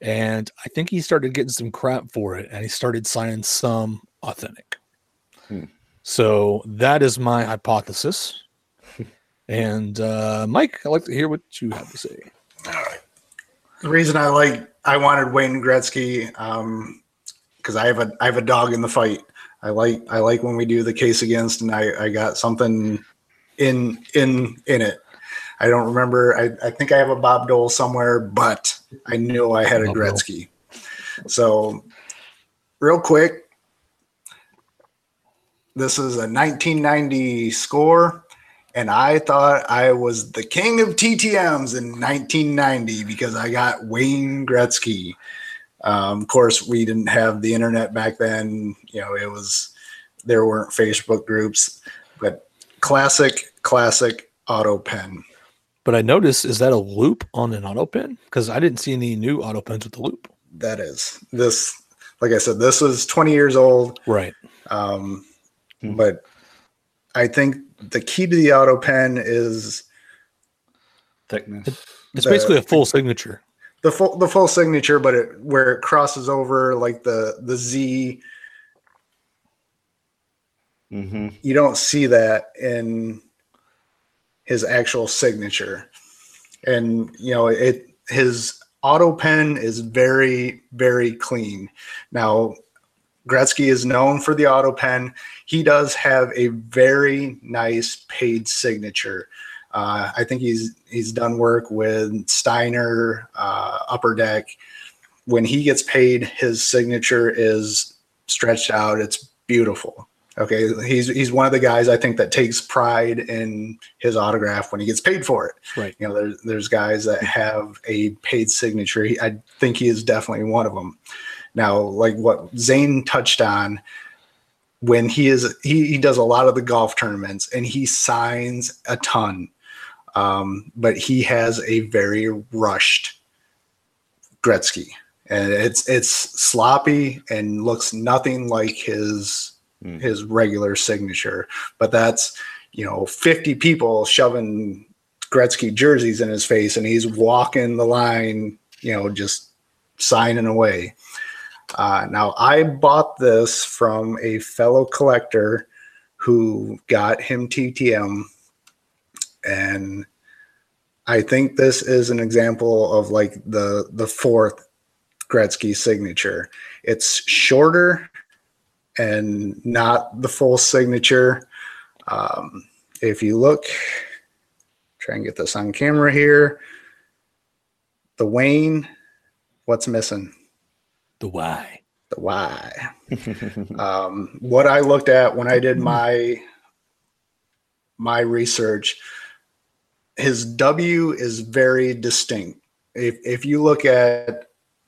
B: and I think he started getting some crap for it, and he started signing some authentic.
D: Hmm.
B: So that is my hypothesis. and uh, Mike, I'd like to hear what you have to say. All right.
C: The reason I like I wanted Wayne Gretzky um because I have a I have a dog in the fight. I like I like when we do the case against and I I got something in in in it. I don't remember. I, I think I have a Bob Dole somewhere, but I knew I had a
B: Bob Dole.
C: Gretzky. So real quick, this is a 1990 score, and I thought I was the king of TTMs in 1990 because I got Wayne Gretzky. Um, of course, we didn't have the internet back then. You know, it was there weren't Facebook groups, but classic, classic auto pen.
B: But I noticed is that a loop on an auto pen? Because I didn't see any new auto pens with the loop.
C: That is this. Like I said, this was 20 years old.
B: Right.
C: Um,
D: Hmm.
C: But I think the key to the auto pen is
D: Thickness.
B: It's
C: The-
B: basically a full signature.
C: the full the full signature, but it where it crosses over like the the Z.
D: hmm
C: You don't see that in his actual signature, and you know it. His auto pen is very very clean. Now, Gretzky is known for the auto pen. He does have a very nice paid signature. Uh, I think he's he's done work with Steiner, uh, Upper Deck. When he gets paid, his signature is stretched out. It's beautiful. Okay, he's he's one of the guys I think that takes pride in his autograph when he gets paid for it.
B: Right.
C: You know, there's there's guys that have a paid signature. He, I think he is definitely one of them. Now, like what Zane touched on, when he is he, he does a lot of the golf tournaments and he signs a ton, um, but he has a very rushed Gretzky, and it's it's sloppy and looks nothing like his
D: Mm.
C: his regular signature. But that's you know 50 people shoving Gretzky jerseys in his face, and he's walking the line, you know, just signing away. Uh, now, I bought this from a fellow collector who got him TTM, and I think this is an example of like the the fourth Gretzky signature. It's shorter and not the full signature. Um, if you look, try and get this on camera here. The Wayne, what's missing?
B: The why.
C: The why. um, what I looked at when I did my my research, his W is very distinct. If if you look at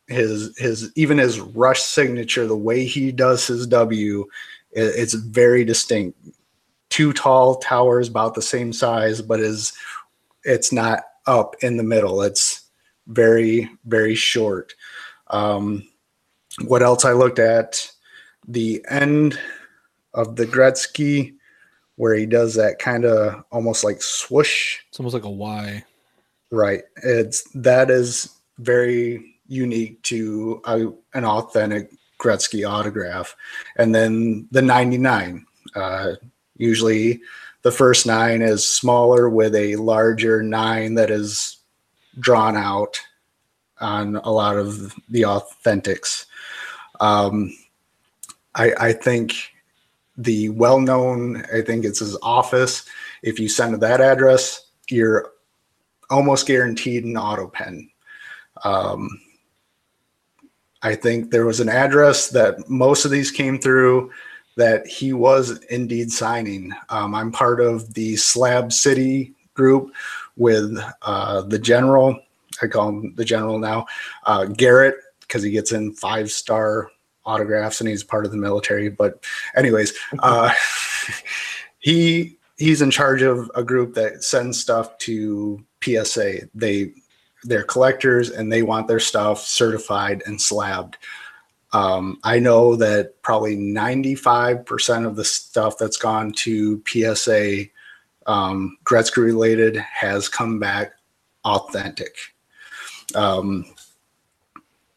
C: his his even his rush signature, the way he does his W, i- it's very distinct. Two tall towers about the same size, but is it's not up in the middle. It's very very short. Um, what else I looked at? The end of the Gretzky, where he does that kind of almost like swoosh.
B: It's almost like a Y.
C: Right. It's that is very unique to a, an authentic Gretzky autograph. And then the 99. Uh, usually the first nine is smaller with a larger nine that is drawn out on a lot of the authentics. Um, I, I think the well known, I think it's his office. If you send to that address, you're almost guaranteed an auto pen. Um, I think there was an address that most of these came through that he was indeed signing. Um, I'm part of the Slab City group with uh, the general. I call him the general now, uh, Garrett, because he gets in five star autographs and he's part of the military. But, anyways, uh, he he's in charge of a group that sends stuff to PSA. They they're collectors and they want their stuff certified and slabbed. Um, I know that probably 95% of the stuff that's gone to PSA um, Gretzky related has come back authentic. Um,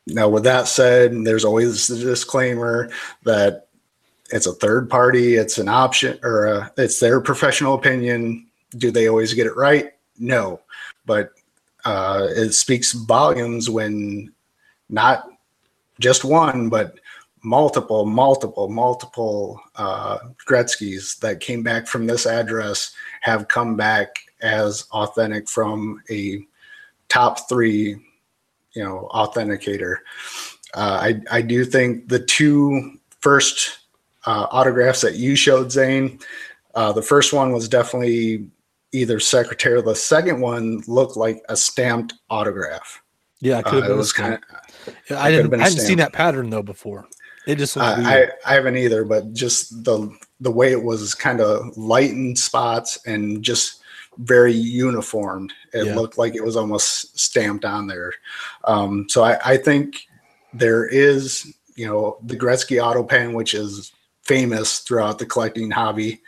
C: now, with that said, there's always the disclaimer that it's a third party, it's an option, or a, it's their professional opinion. Do they always get it right? No, but uh, it speaks volumes when not just one, but multiple, multiple, multiple uh, Gretzky's that came back from this address have come back as authentic from a top three, you know, authenticator. Uh, I I do think the two first uh, autographs that you showed, Zane, uh, the first one was definitely either secretary. The second one looked like a stamped autograph.
B: Yeah, it could
C: Uh,
B: have
C: it
B: been.
C: was kind of
B: Yeah, I didn't. I hadn't seen that pattern though before. It just.
C: I I haven't either, but just the the way it was kind of lightened spots and just very uniformed. It
B: Yeah.
C: looked like it was almost stamped on there. Um, so I, I think there is, you know, the Gretzky auto pen, which is famous throughout the collecting hobby.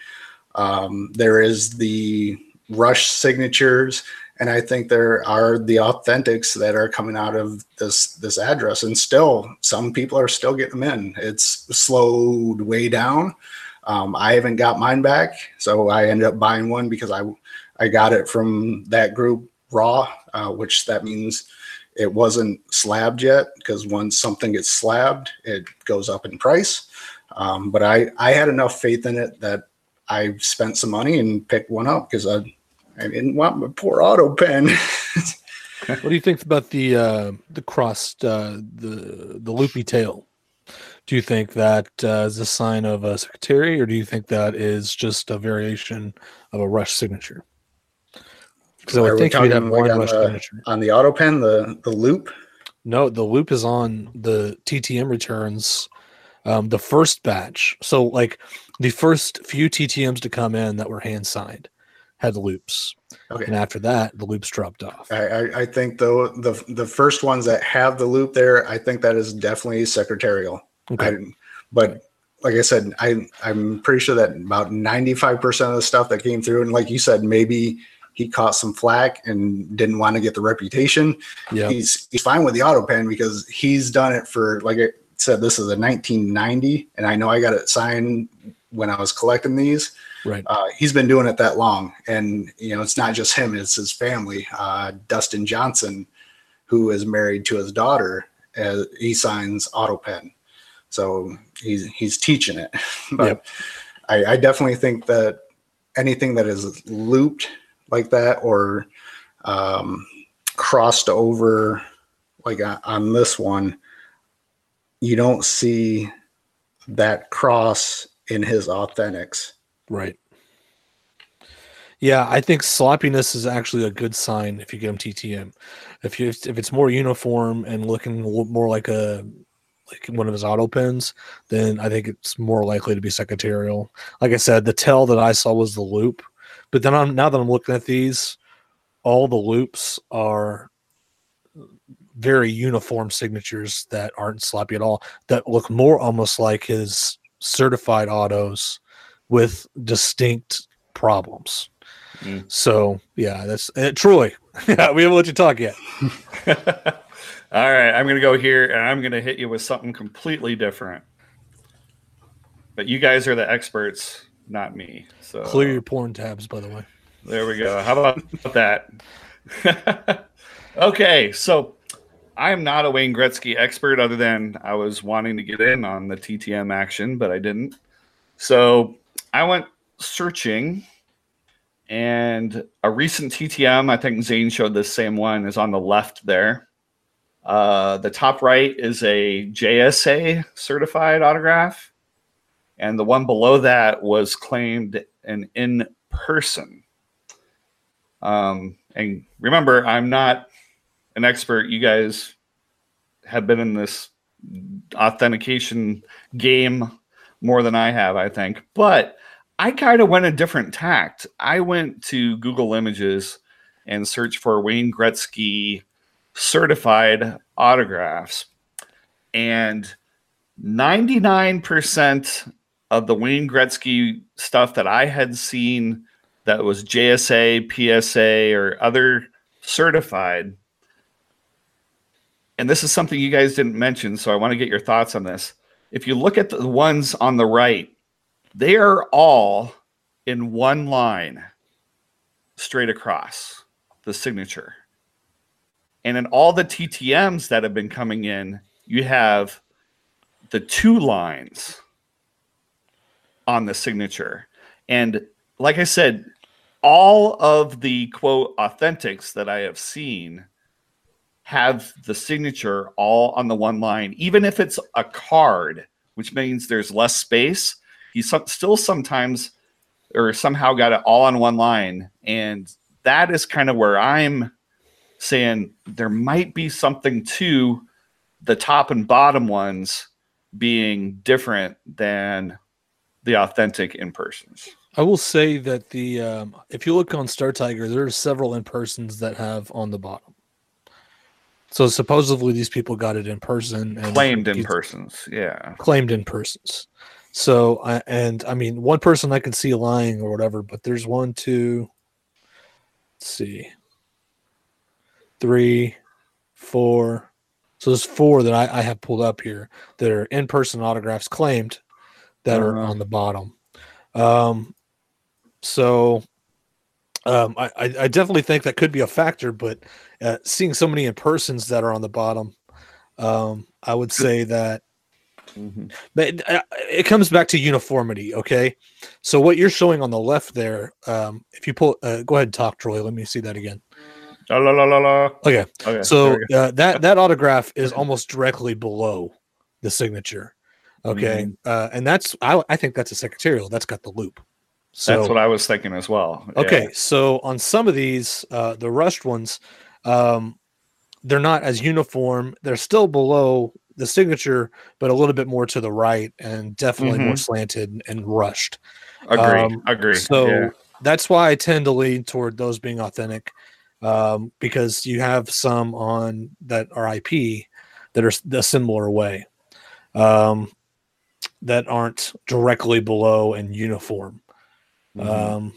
C: Um, there is the Rush signatures, and I think there are the authentics that are coming out of this this address, and still some people are still getting them in. It's slowed way down. Um, I haven't got mine back, so I ended up buying one because I I got it from that group raw, uh, which that means it wasn't slabbed yet because once something gets slabbed, it goes up in price. Um, but I I had enough faith in it that I spent some money and picked one up because I I didn't want my poor auto pen.
B: What do you think about the uh, the crossed uh, the the loopy tail? Do you think that uh, is a sign of a secretary, or do you think that is just a variation of a rush signature? Because I would
C: we
B: think have
C: talking like on
B: rush
C: the- on the auto pen, the the loop.
B: No, the loop is on the TTM returns, um, the first batch. So, like the first few TTMs to come in that were hand signed had the loops,
C: Okay.
B: and after that, the loops dropped off.
C: I, I, I think though the the first ones that have the loop there, I think that is definitely secretarial.
B: Okay.
C: I, but like I said, I I'm pretty sure that about 95% of the stuff that came through, and like you said, maybe he caught some flack and didn't want to get the reputation.
B: yeah.
C: He's he's fine with the auto pen because he's done it for like I said, this is a 1990, and I know I got it signed when I was collecting these.
B: Right.
C: Uh, he's been doing it that long, and you know it's not just him; it's his family. Uh, Dustin Johnson, who is married to his daughter, uh, he signs auto pen, so he's he's teaching it. but
B: Yep.
C: I, I definitely think that anything that is looped like that or um, crossed over, like on- on this one, you don't see that cross in his authentics.
B: Right. Yeah, I think sloppiness is actually a good sign if you get them TTM. If you if it's more uniform and looking more like a like one of his auto pens, then I think it's more likely to be secretarial. Like I said, the tell that I saw was the loop, but then I'm now that I'm looking at these, all the loops are very uniform signatures that aren't sloppy at all. That look more almost like his certified autos with distinct problems.
D: Mm.
B: So yeah, that's uh, truly. Yeah, we haven't let you talk yet.
D: All right, I'm going to go here and I'm going to hit you with something completely different. But you guys are the experts, not me. So
B: Clear your porn tabs, by the way.
D: There we go. How about that? okay, so I am not a Wayne Gretzky expert, other than I was wanting to get in on the TTM action, but I didn't. So I went searching, and a recent TTM, I think Zane showed the same one, is on the left there. Uh, the top right is a JSA certified autograph, and the one below that was claimed an in person. Um, and remember, I'm not an expert. You guys have been in this authentication game more than I have, I think. But I kind of went a different tact. I went to Google Images and searched for Wayne Gretzky certified autographs. And 99% of the Wayne Gretzky stuff that I had seen that was JSA, PSA, or other certified and this is something you guys didn't mention, so I want to get your thoughts on this. If you look at the ones on the right, they are all in one line straight across the signature. And in all the TTMs that have been coming in, you have the two lines on the signature. And like I said, all of the quote authentics that I have seen have the signature all on the one line, even if it's a card, which means there's less space. You so- still sometimes or somehow got it all on one line. And that is kind of where I'm saying there might be something to the top and bottom ones being different than the authentic in persons.
B: I will say that the um, if you look on Star Tiger, there are several in persons that have on the bottom. So supposedly these people got it in person and
D: Claimed in persons. Yeah.
B: claimed in persons. So I and I mean one person I can see lying or whatever, but there's one, two, let's see, three, four. So there's four that I, I have pulled up here that are in person autographs claimed that are
D: Uh-huh.
B: on the bottom. Um, so um, I, I I definitely think that could be a factor, but uh, seeing so many in persons that are on the bottom, um, I would say that
D: Mhm.
B: but uh, it comes back to uniformity okay so what you're showing on the left there um if you pull uh, go ahead and talk troy let me see that again
D: La, la, la, la, la.
B: okay
D: Okay.
B: so uh, that that autograph is almost directly below the signature okay
D: Mm-hmm.
B: uh and that's I, I think that's a secretarial that's got the loop so
D: That's what I was thinking as well. Yeah.
B: Okay, so on some of these, uh, the rushed ones, um, they're not as uniform. They're still below the signature, but a little bit more to the right, and definitely more slanted and rushed.
D: Agree.
B: um,
D: agree.
B: So
D: yeah.
B: that's why I tend to lean toward those being authentic, um, because you have some on that are IP that are a similar way, um, that aren't directly below and uniform.
D: Mhm.
B: Um,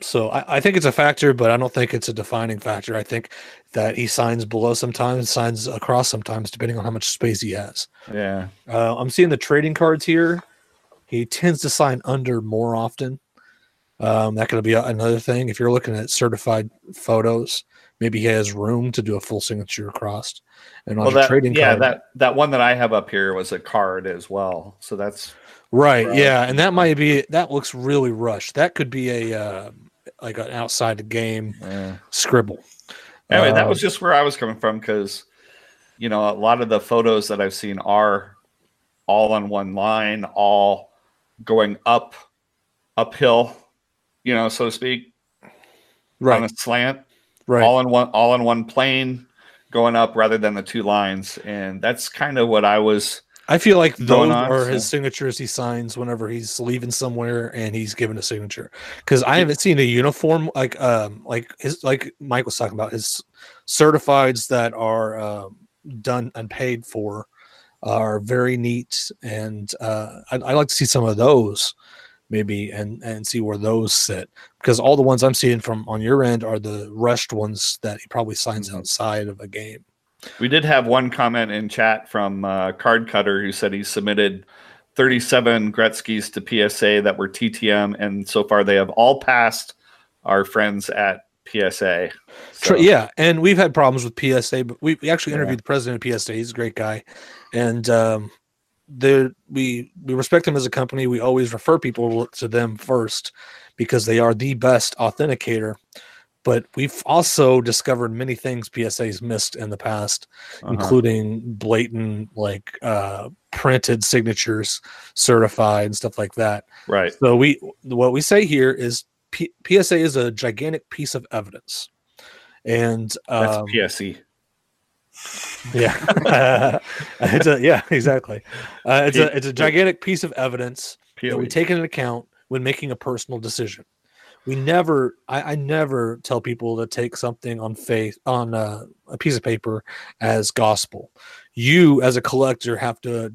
B: so I, I think it's a factor, but I don't think it's a defining factor. I think that he signs below sometimes, signs across sometimes, depending on how much space he has.
D: yeah.
B: Uh, I'm seeing the trading cards here. He tends to sign under more often. Um, that could be another thing. If you're looking at certified photos, maybe he has room to do a full signature across. And on
D: Well, that,
B: trading
D: yeah,
B: card,
D: that that one that I have up here was a card as well. So that's
B: Right.
D: Right.
B: Yeah, and that might be that looks really rushed. That could be a uh, like an outside the game
D: yeah.
B: scribble.
D: Anyway, that
B: Um,
D: was just where I was coming from because, you know, a lot of the photos that I've seen are all on one line, all going up, uphill, you know, so to speak, on
B: right.
D: a slant,
B: Right.
D: all in one, all in one plane, going up rather than the two lines, and that's kind of what I was.
B: I feel like those
D: on,
B: are his signatures he signs whenever he's leaving somewhere and he's given a signature. Because I haven't seen a uniform like um like his like Mike was talking about his certifieds that are um, done and paid for are very neat and uh, I'd, I'd like to see some of those maybe and and see where those sit because all the ones I'm seeing from on your end are the rushed ones that he probably signs
D: Mhm.
B: outside of a game.
D: We did have one comment in chat from uh, Card Cutter who said he submitted 37 Gretzky's to PSA that were TTM, and so far they have all passed our friends at PSA.
B: Tr-
D: So-
B: yeah, and we've had problems with PSA, but we, we actually
D: Yeah.
B: interviewed the president of PSA. He's a great guy, and um, they we we respect them as a company. We always refer people to them first because they are the best authenticator. But we've also discovered many things PSA's missed in the past,
D: Uh-huh.
B: including blatant like uh, printed signatures, certified and stuff like that.
D: right.
B: So we what we say here is P- PSA is a gigantic piece of evidence, and
D: That's
B: um,
D: PSE.
B: Yeah, it's a, yeah, exactly. Uh, it's a it's a gigantic piece of evidence that we take into account when making a personal decision. We never, I, I never tell people to take something on faith on a, a piece of paper as gospel. You, as a collector, have to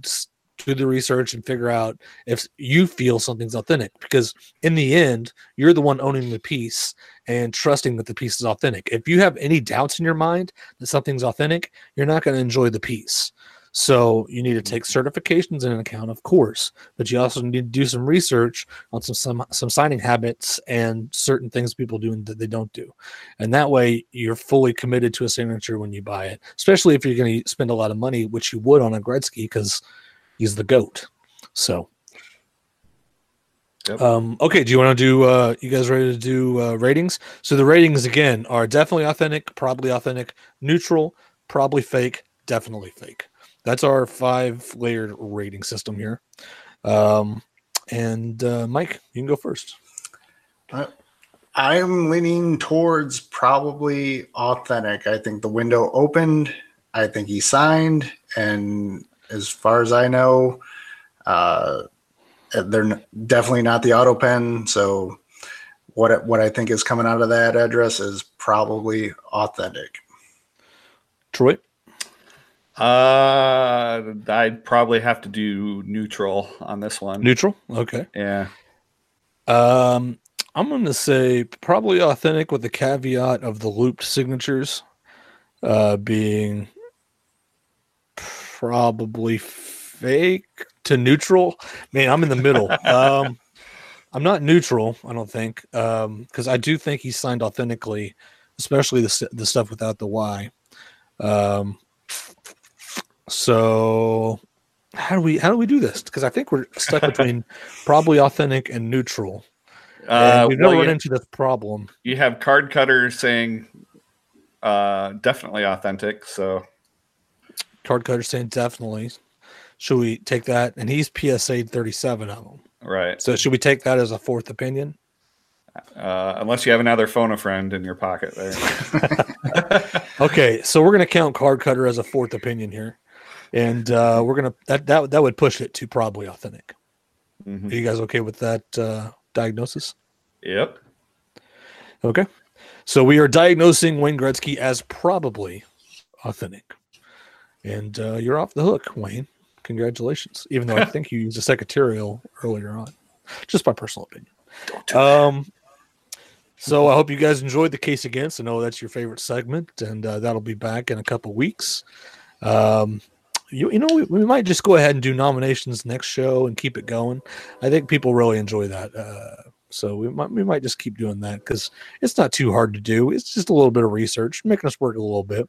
B: do the research and figure out if you feel something's authentic because in the end you're the one owning the piece and trusting that the piece is authentic. If you have any doubts in your mind that something's authentic you're not going to enjoy the piece so you need to mm-hmm. take certifications into account of course but you also need to do some research on some some, some signing habits and certain things people do and that they don't do. And that way you're fully committed to a signature when you buy it especially if you're going to spend a lot of money which you would on a gretzky because he's the goat. So,
D: Yep.
B: um, okay. Do you want to do? Uh, you guys ready to do uh, ratings? So the ratings again are definitely authentic, probably authentic, neutral, probably fake, definitely fake. That's our five layered rating system here. Um, and uh, Mike, you can go first.
C: I'm leaning towards probably authentic. I think the window opened. I think he signed, and as far as I know, uh, they're definitely not the auto pen. So, what I- what I think is coming out of that address is probably authentic.
B: Troy.
D: Uh, I'd probably have to do neutral on this one.
B: Neutral. Okay.
D: yeah.
B: Um, I'm going to say probably authentic with the caveat of the looped signatures uh, being probably fake to neutral. Man, I'm in the middle. um, I'm not neutral, I don't think, because I do think he signed authentically, especially the the stuff without the Y. Um, so how do we how do we do this? Because I think we're stuck between probably authentic and neutral. And
D: Uh,
B: we've never
D: well,
B: run into this problem.
D: you have card cutter saying uh, definitely authentic. So
B: Card cutter saying definitely. Should we take that? And he's PSA 37 of them.
D: right.
B: So should we take that as a fourth opinion?
D: Uh, unless you have another phone a friend in your pocket there.
B: Okay, so we're gonna count card cutter as a fourth opinion here, and uh, we're gonna that that that would push it to probably authentic.
D: Mhm.
B: Are you guys okay with that uh, diagnosis?
D: Yep.
B: Okay, so we are diagnosing Wayne Gretzky as probably authentic, and uh, you're off the hook, Wayne. Congratulations. Even though I think you used a secretarial earlier on, just my personal opinion. Um, so I hope you guys enjoyed the case against. I know that's your favorite segment, and uh, that'll be back in a couple weeks. Um, you, you know, we, we might just go ahead and do nominations next show and keep it going. I think people really enjoy that. Uh, so we might we might just keep doing that because it's not too hard to do. It's just a little bit of research, making us work a little bit.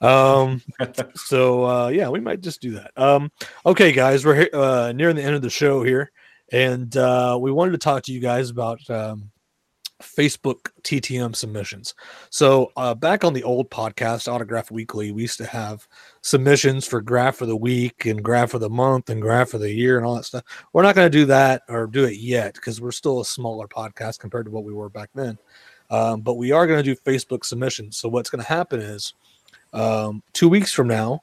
B: Um, so uh, yeah, we might just do that. Um, okay, guys, we're here, uh, nearing the end of the show here, and uh, we wanted to talk to you guys about um, Facebook TTM submissions. So uh, back on the old podcast, Autograph Weekly, we used to have submissions for graph for the week and graph for the month and graph for the year and all that stuff. We're not going to do that or do it yet because we're still a smaller podcast compared to what we were back then. Um, but we are going to do Facebook submissions. So what's going to happen is um, two weeks from now,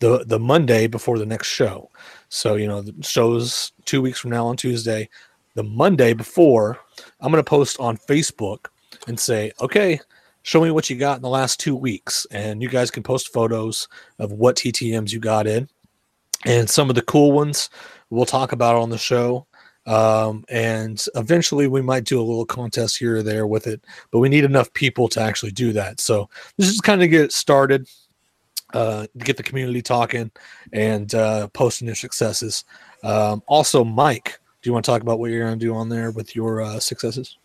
B: the the Monday before the next show. So you know the shows two weeks from now on Tuesday. The Monday before, I'm to post on Facebook and say, okay, show me what you got in the last two weeks, and you guys can post photos of what TTM's you got in, and some of the cool ones we'll talk about on the show. Um, and eventually we might do a little contest here or there with it, but we need enough people to actually do that. So this is kind of get started, uh, get the community talking and uh, posting their successes. Um, also, Mike, do you want to talk about what you're going to do on there with your uh, successes?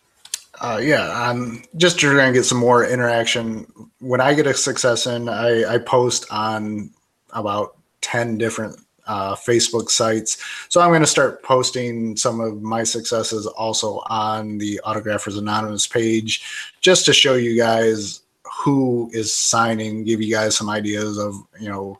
C: Uh, yeah, I'm just trying to get some more interaction. When I get a success in, I, I post on about 10 different uh, Facebook sites. So I'm going to start posting some of my successes also on the Autographers Anonymous page just to show you guys who is signing, give you guys some ideas of, you know,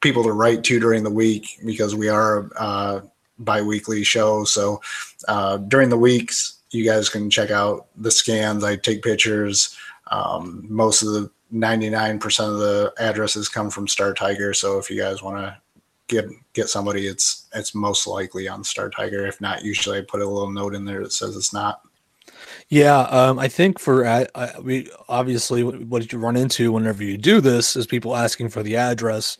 C: people to write to during the week because we are uh, bi-weekly show. So uh, during the weeks, you guys can check out the scans. I take pictures. Um, most of the 99% of the addresses come from Star Tiger. So if you guys want to get get somebody, it's it's most likely on Star Tiger. If not, usually I put a little note in there that says it's not.
B: Yeah, um, I think for uh, uh, we obviously what what you run into whenever you do this is people asking for the address.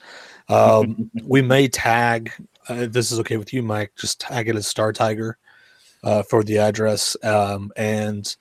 B: Um, we may tag uh, if this is okay with you, Mike, just tag it as Star Tiger uh, for the address. Um, and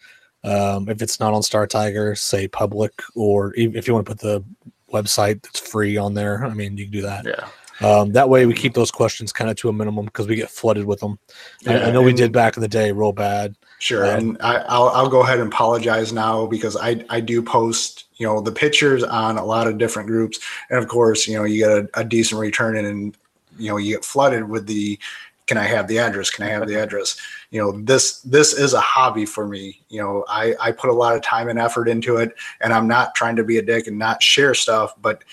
B: um, if it's not on Star Tiger, say public, or if you want to put the website that's free on there, I mean, you can do that.
C: Yeah.
B: Um, that way, we keep those questions kind of to a minimum because we get flooded with them. I, I
C: Yeah,
B: know we did back in the day, real bad.
C: Sure,
B: Um,
C: and I, I'll I'll go ahead and apologize now because I I do post you know the pictures on a lot of different groups, and of course you know you get a, a decent return and, and you know you get flooded with the can I have the address? Can I have the address? You know this this is a hobby for me. You know I I put a lot of time and effort into it, and I'm not trying to be a dick and not share stuff, but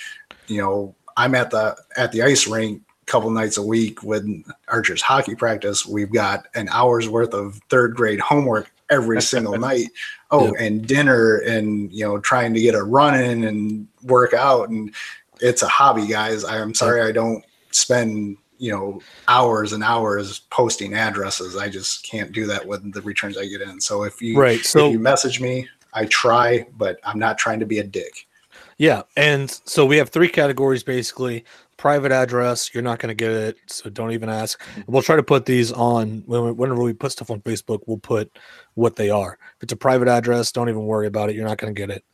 C: you know I'm at the at the ice rink a couple nights a week with Archer's hockey practice. We've got an hour's worth of third grade homework every single night. Oh, and dinner and you know trying to get a run in and work out and it's a hobby, guys. I'm sorry I don't spend you know hours and hours posting addresses. I just can't do that with the returns I get in. So if you
B: Right.
C: if you message me, I try, but I'm not trying to be a dick.
B: Yeah, and so we have three categories basically. Private address, you're not going to get it, so don't even ask. We'll try to put these on when whenever we put stuff on Facebook. We'll put what they are. If it's a private address, don't even worry about it. You're not going to get it.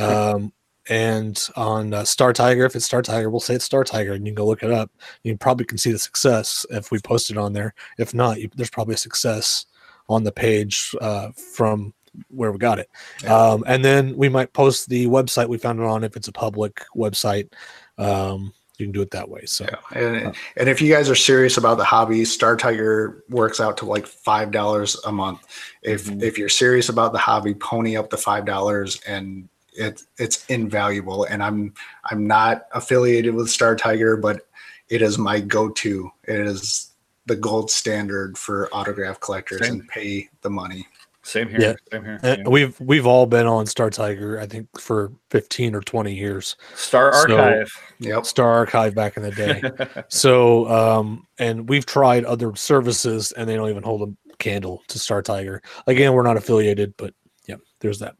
B: Um, and on uh, Star Tiger, if it's Star Tiger, we'll say it's Star Tiger, and you can go look it up. You probably can see the success if we post it on there. If not, you, there's probably a success on the page uh, from where we got it.
C: Yeah.
B: Um, and then we might post the website we found it on if it's a public website. Um, you can do it that way. So
C: And and if you guys are serious about the hobby, Star Tiger works out to like five dollars a month. If
D: Mhm.
C: if you're serious about the hobby, pony up the five dollars and it it's invaluable. And I'm I'm not affiliated with Star Tiger, but it is my go-to. It is the gold standard for autograph collectors
D: Same.
C: and pay the money.
D: Same here.
B: Yeah.
D: Same here. Yeah.
B: we've we've all been on Star Tiger, I think, for 15 or 20 years.
D: Star
B: So-
D: Archive.
C: Yep.
B: Star Archive back in the day. so um and we've tried other services and they don't even hold a candle to Star Tiger. Again, we're not affiliated, but yeah, there's that.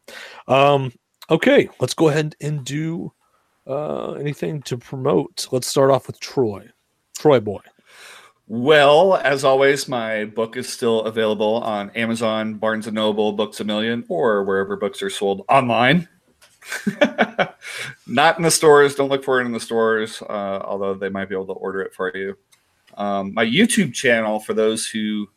B: Um okay, let's go ahead and do uh anything to promote. Let's start off with Troy. Troy boy.
D: Well, as always, my book is still available on Amazon, Barnes and Noble, Books a Million, or wherever books are sold online. Not in the stores. Don't look for it in the stores, uh, although they might be able to order it for you. Um, my YouTube channel, for those who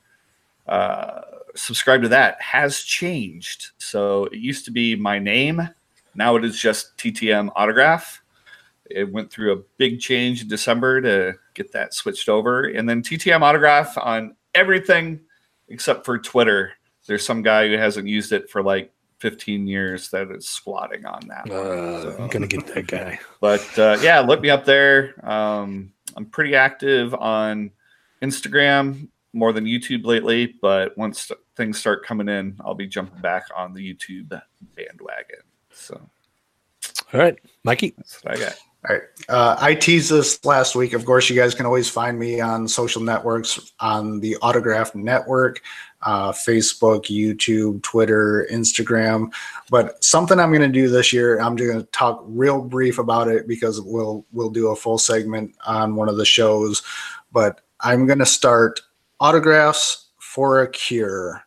D: uh, subscribe to that, has changed. So it used to be my name. Now it is just TTM Autograph it went through a big change in December to get that switched over. And then TTM autograph on everything except for Twitter. There's some guy who hasn't used it for like 15 years that is squatting on that.
B: Uh,
D: So-
B: I'm gonna get that guy.
D: but uh, yeah, look me up there. Um, I'm pretty active on Instagram more than YouTube lately, but once things start coming in, I'll be jumping back on the YouTube bandwagon. So
B: All right, Mikey.
D: that's what I got.
C: All right. Uh, I teased this last week. Of course, you guys can always find me on social networks on the Autograph Network, uh, Facebook, YouTube, Twitter, Instagram. But something I'm going to do this year, I'm going to talk real brief about it because we'll we'll do a full segment on one of the shows. But I'm going to start autographs for a cure.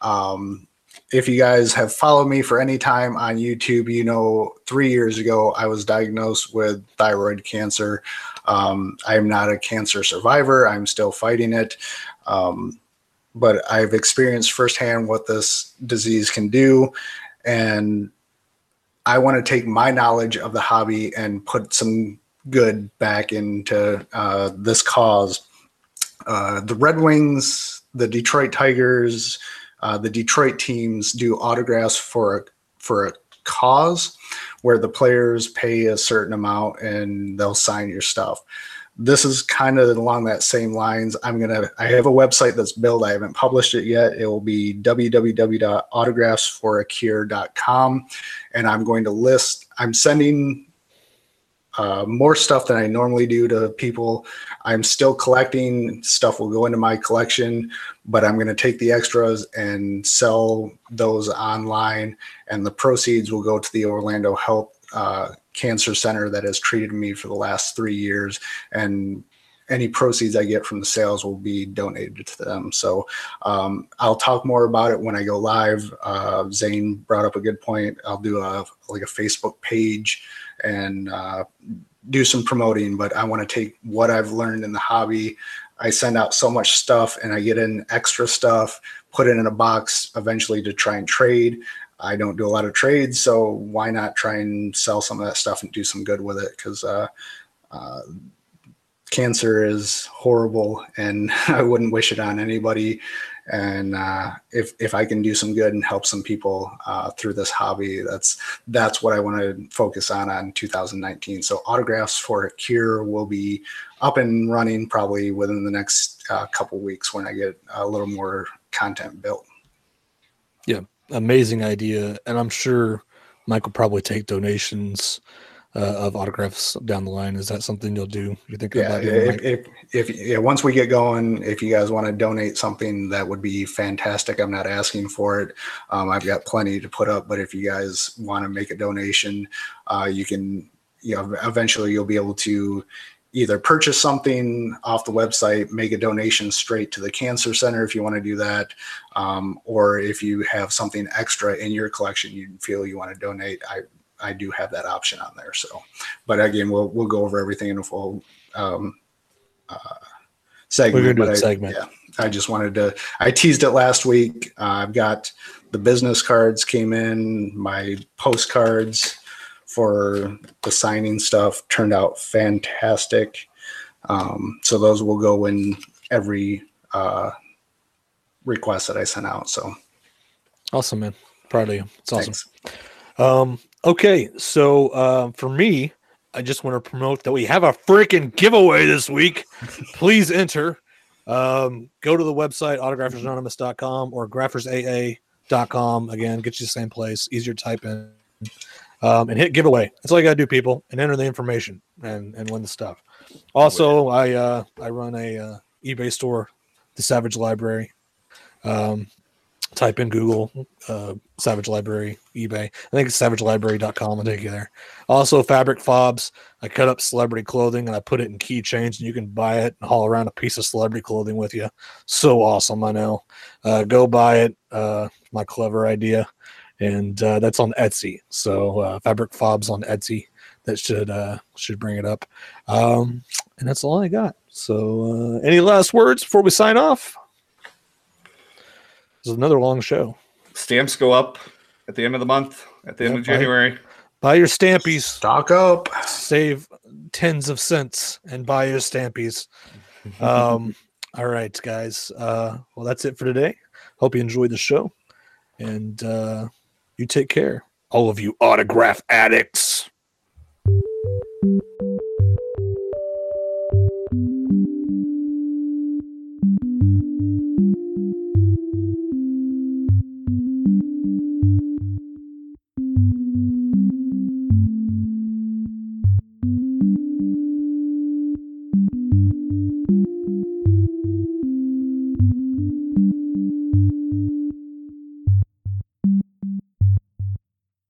C: Um, if you guys have followed me for any time on YouTube, you know three years ago I was diagnosed with thyroid cancer. Um, I'm not a cancer survivor. I'm still fighting it. Um, but I've experienced firsthand what this disease can do. And I want to take my knowledge of the hobby and put some good back into uh, this cause. Uh, the Red Wings, the Detroit Tigers, uh, the Detroit teams do autographs for a for a cause where the players pay a certain amount and they'll sign your stuff. This is kind of along that same lines. I'm gonna. I have a website that's built. I haven't published it yet. It will be www.autographsforacure.com, and I'm going to list. I'm sending uh, more stuff than I normally do to people. I'm still collecting stuff. Will go into my collection but I'm going to take the extras and sell those online, and the proceeds will go to the Orlando Health uh, Cancer Center that has treated me for the last three years and any proceeds I get from the sales will be donated to them. So um, I'll talk more about it when I go live. Uh, Zane brought up a good point. I'll do a like a Facebook page and uh, do some promoting, but I want to take what I've learned in the hobby. I send out so much stuff and I get in extra stuff, put it in a box eventually to try and trade. I don't do a lot of trades, so why not try and sell some of that stuff and do some good with it? Because uh, uh, cancer is horrible, and I wouldn't wish it on anybody. And uh, if if I can do some good and help some people uh, through this hobby, that's that's what I want to focus on on 2019. So autographs for cure will be up and running probably within the next uh, couple weeks when I get a little more content built.
B: Yeah, amazing idea, and I'm sure Mike will probably take donations uh, of autographs down the line. Is that something you'll do? You think
C: Yeah,
B: about doing?
C: if, if, if yeah, once we get going, if you guys want to donate something, that would be fantastic. I'm not asking for it. Um, I've got plenty to put up, but if you guys want to make a donation, uh, you can. You know, eventually you'll be able to either purchase something off the website, make a donation straight to the cancer center if you want to do that, um, or if you have something extra in your collection you feel you want to donate, I I do have that option on there. So, but again, we'll we'll go over everything in a full um, uh, segment.
B: We're gonna do a
C: I-
B: segment.
C: Yeah, I just wanted to. I teased it last week. Uh, I've got the business cards came in, my postcards for the signing stuff turned out fantastic. Um, so those will go in every uh, request that I sent out. So
B: Awesome, man. Proud of you. It's awesome.
C: thanks.
B: Um, okay, so uh, for me, I just want to promote that we have a freaking giveaway this week. Please enter. Um, go to the website autographersanonymous.com or graphersaa.com. Again, get you the same place, easier to type in. Um, and hit giveaway. That's all you gotta do, people, and enter the information and and win the stuff. Also, I uh, I run a uh, eBay store, the Savage Library. Um, type in Google uh, Savage Library, eBay. I think it's savagelibrary.com. I'll take you there. Also, fabric fobs. I cut up celebrity clothing and I put it in keychains, and you can buy it and haul around a piece of celebrity clothing with you. So awesome, I know. Uh, go buy it. Uh, my clever idea, and uh, that's on Etsy. So uh, fabric fobs on Etsy. That should uh, should bring it up. Um, and that's all I got. So, uh, any last words before we sign off? This is another long show.
D: Stamps go up at the end of the month, at the end of
B: I-
D: January.
B: Buy your stampies.
C: Stock up.
B: save tens of cents and buy your stampies. Um, all right, guys. Uh, well, that's it for today. Hope you enjoyed the show, and uh, you take care, all of you autograph addicts.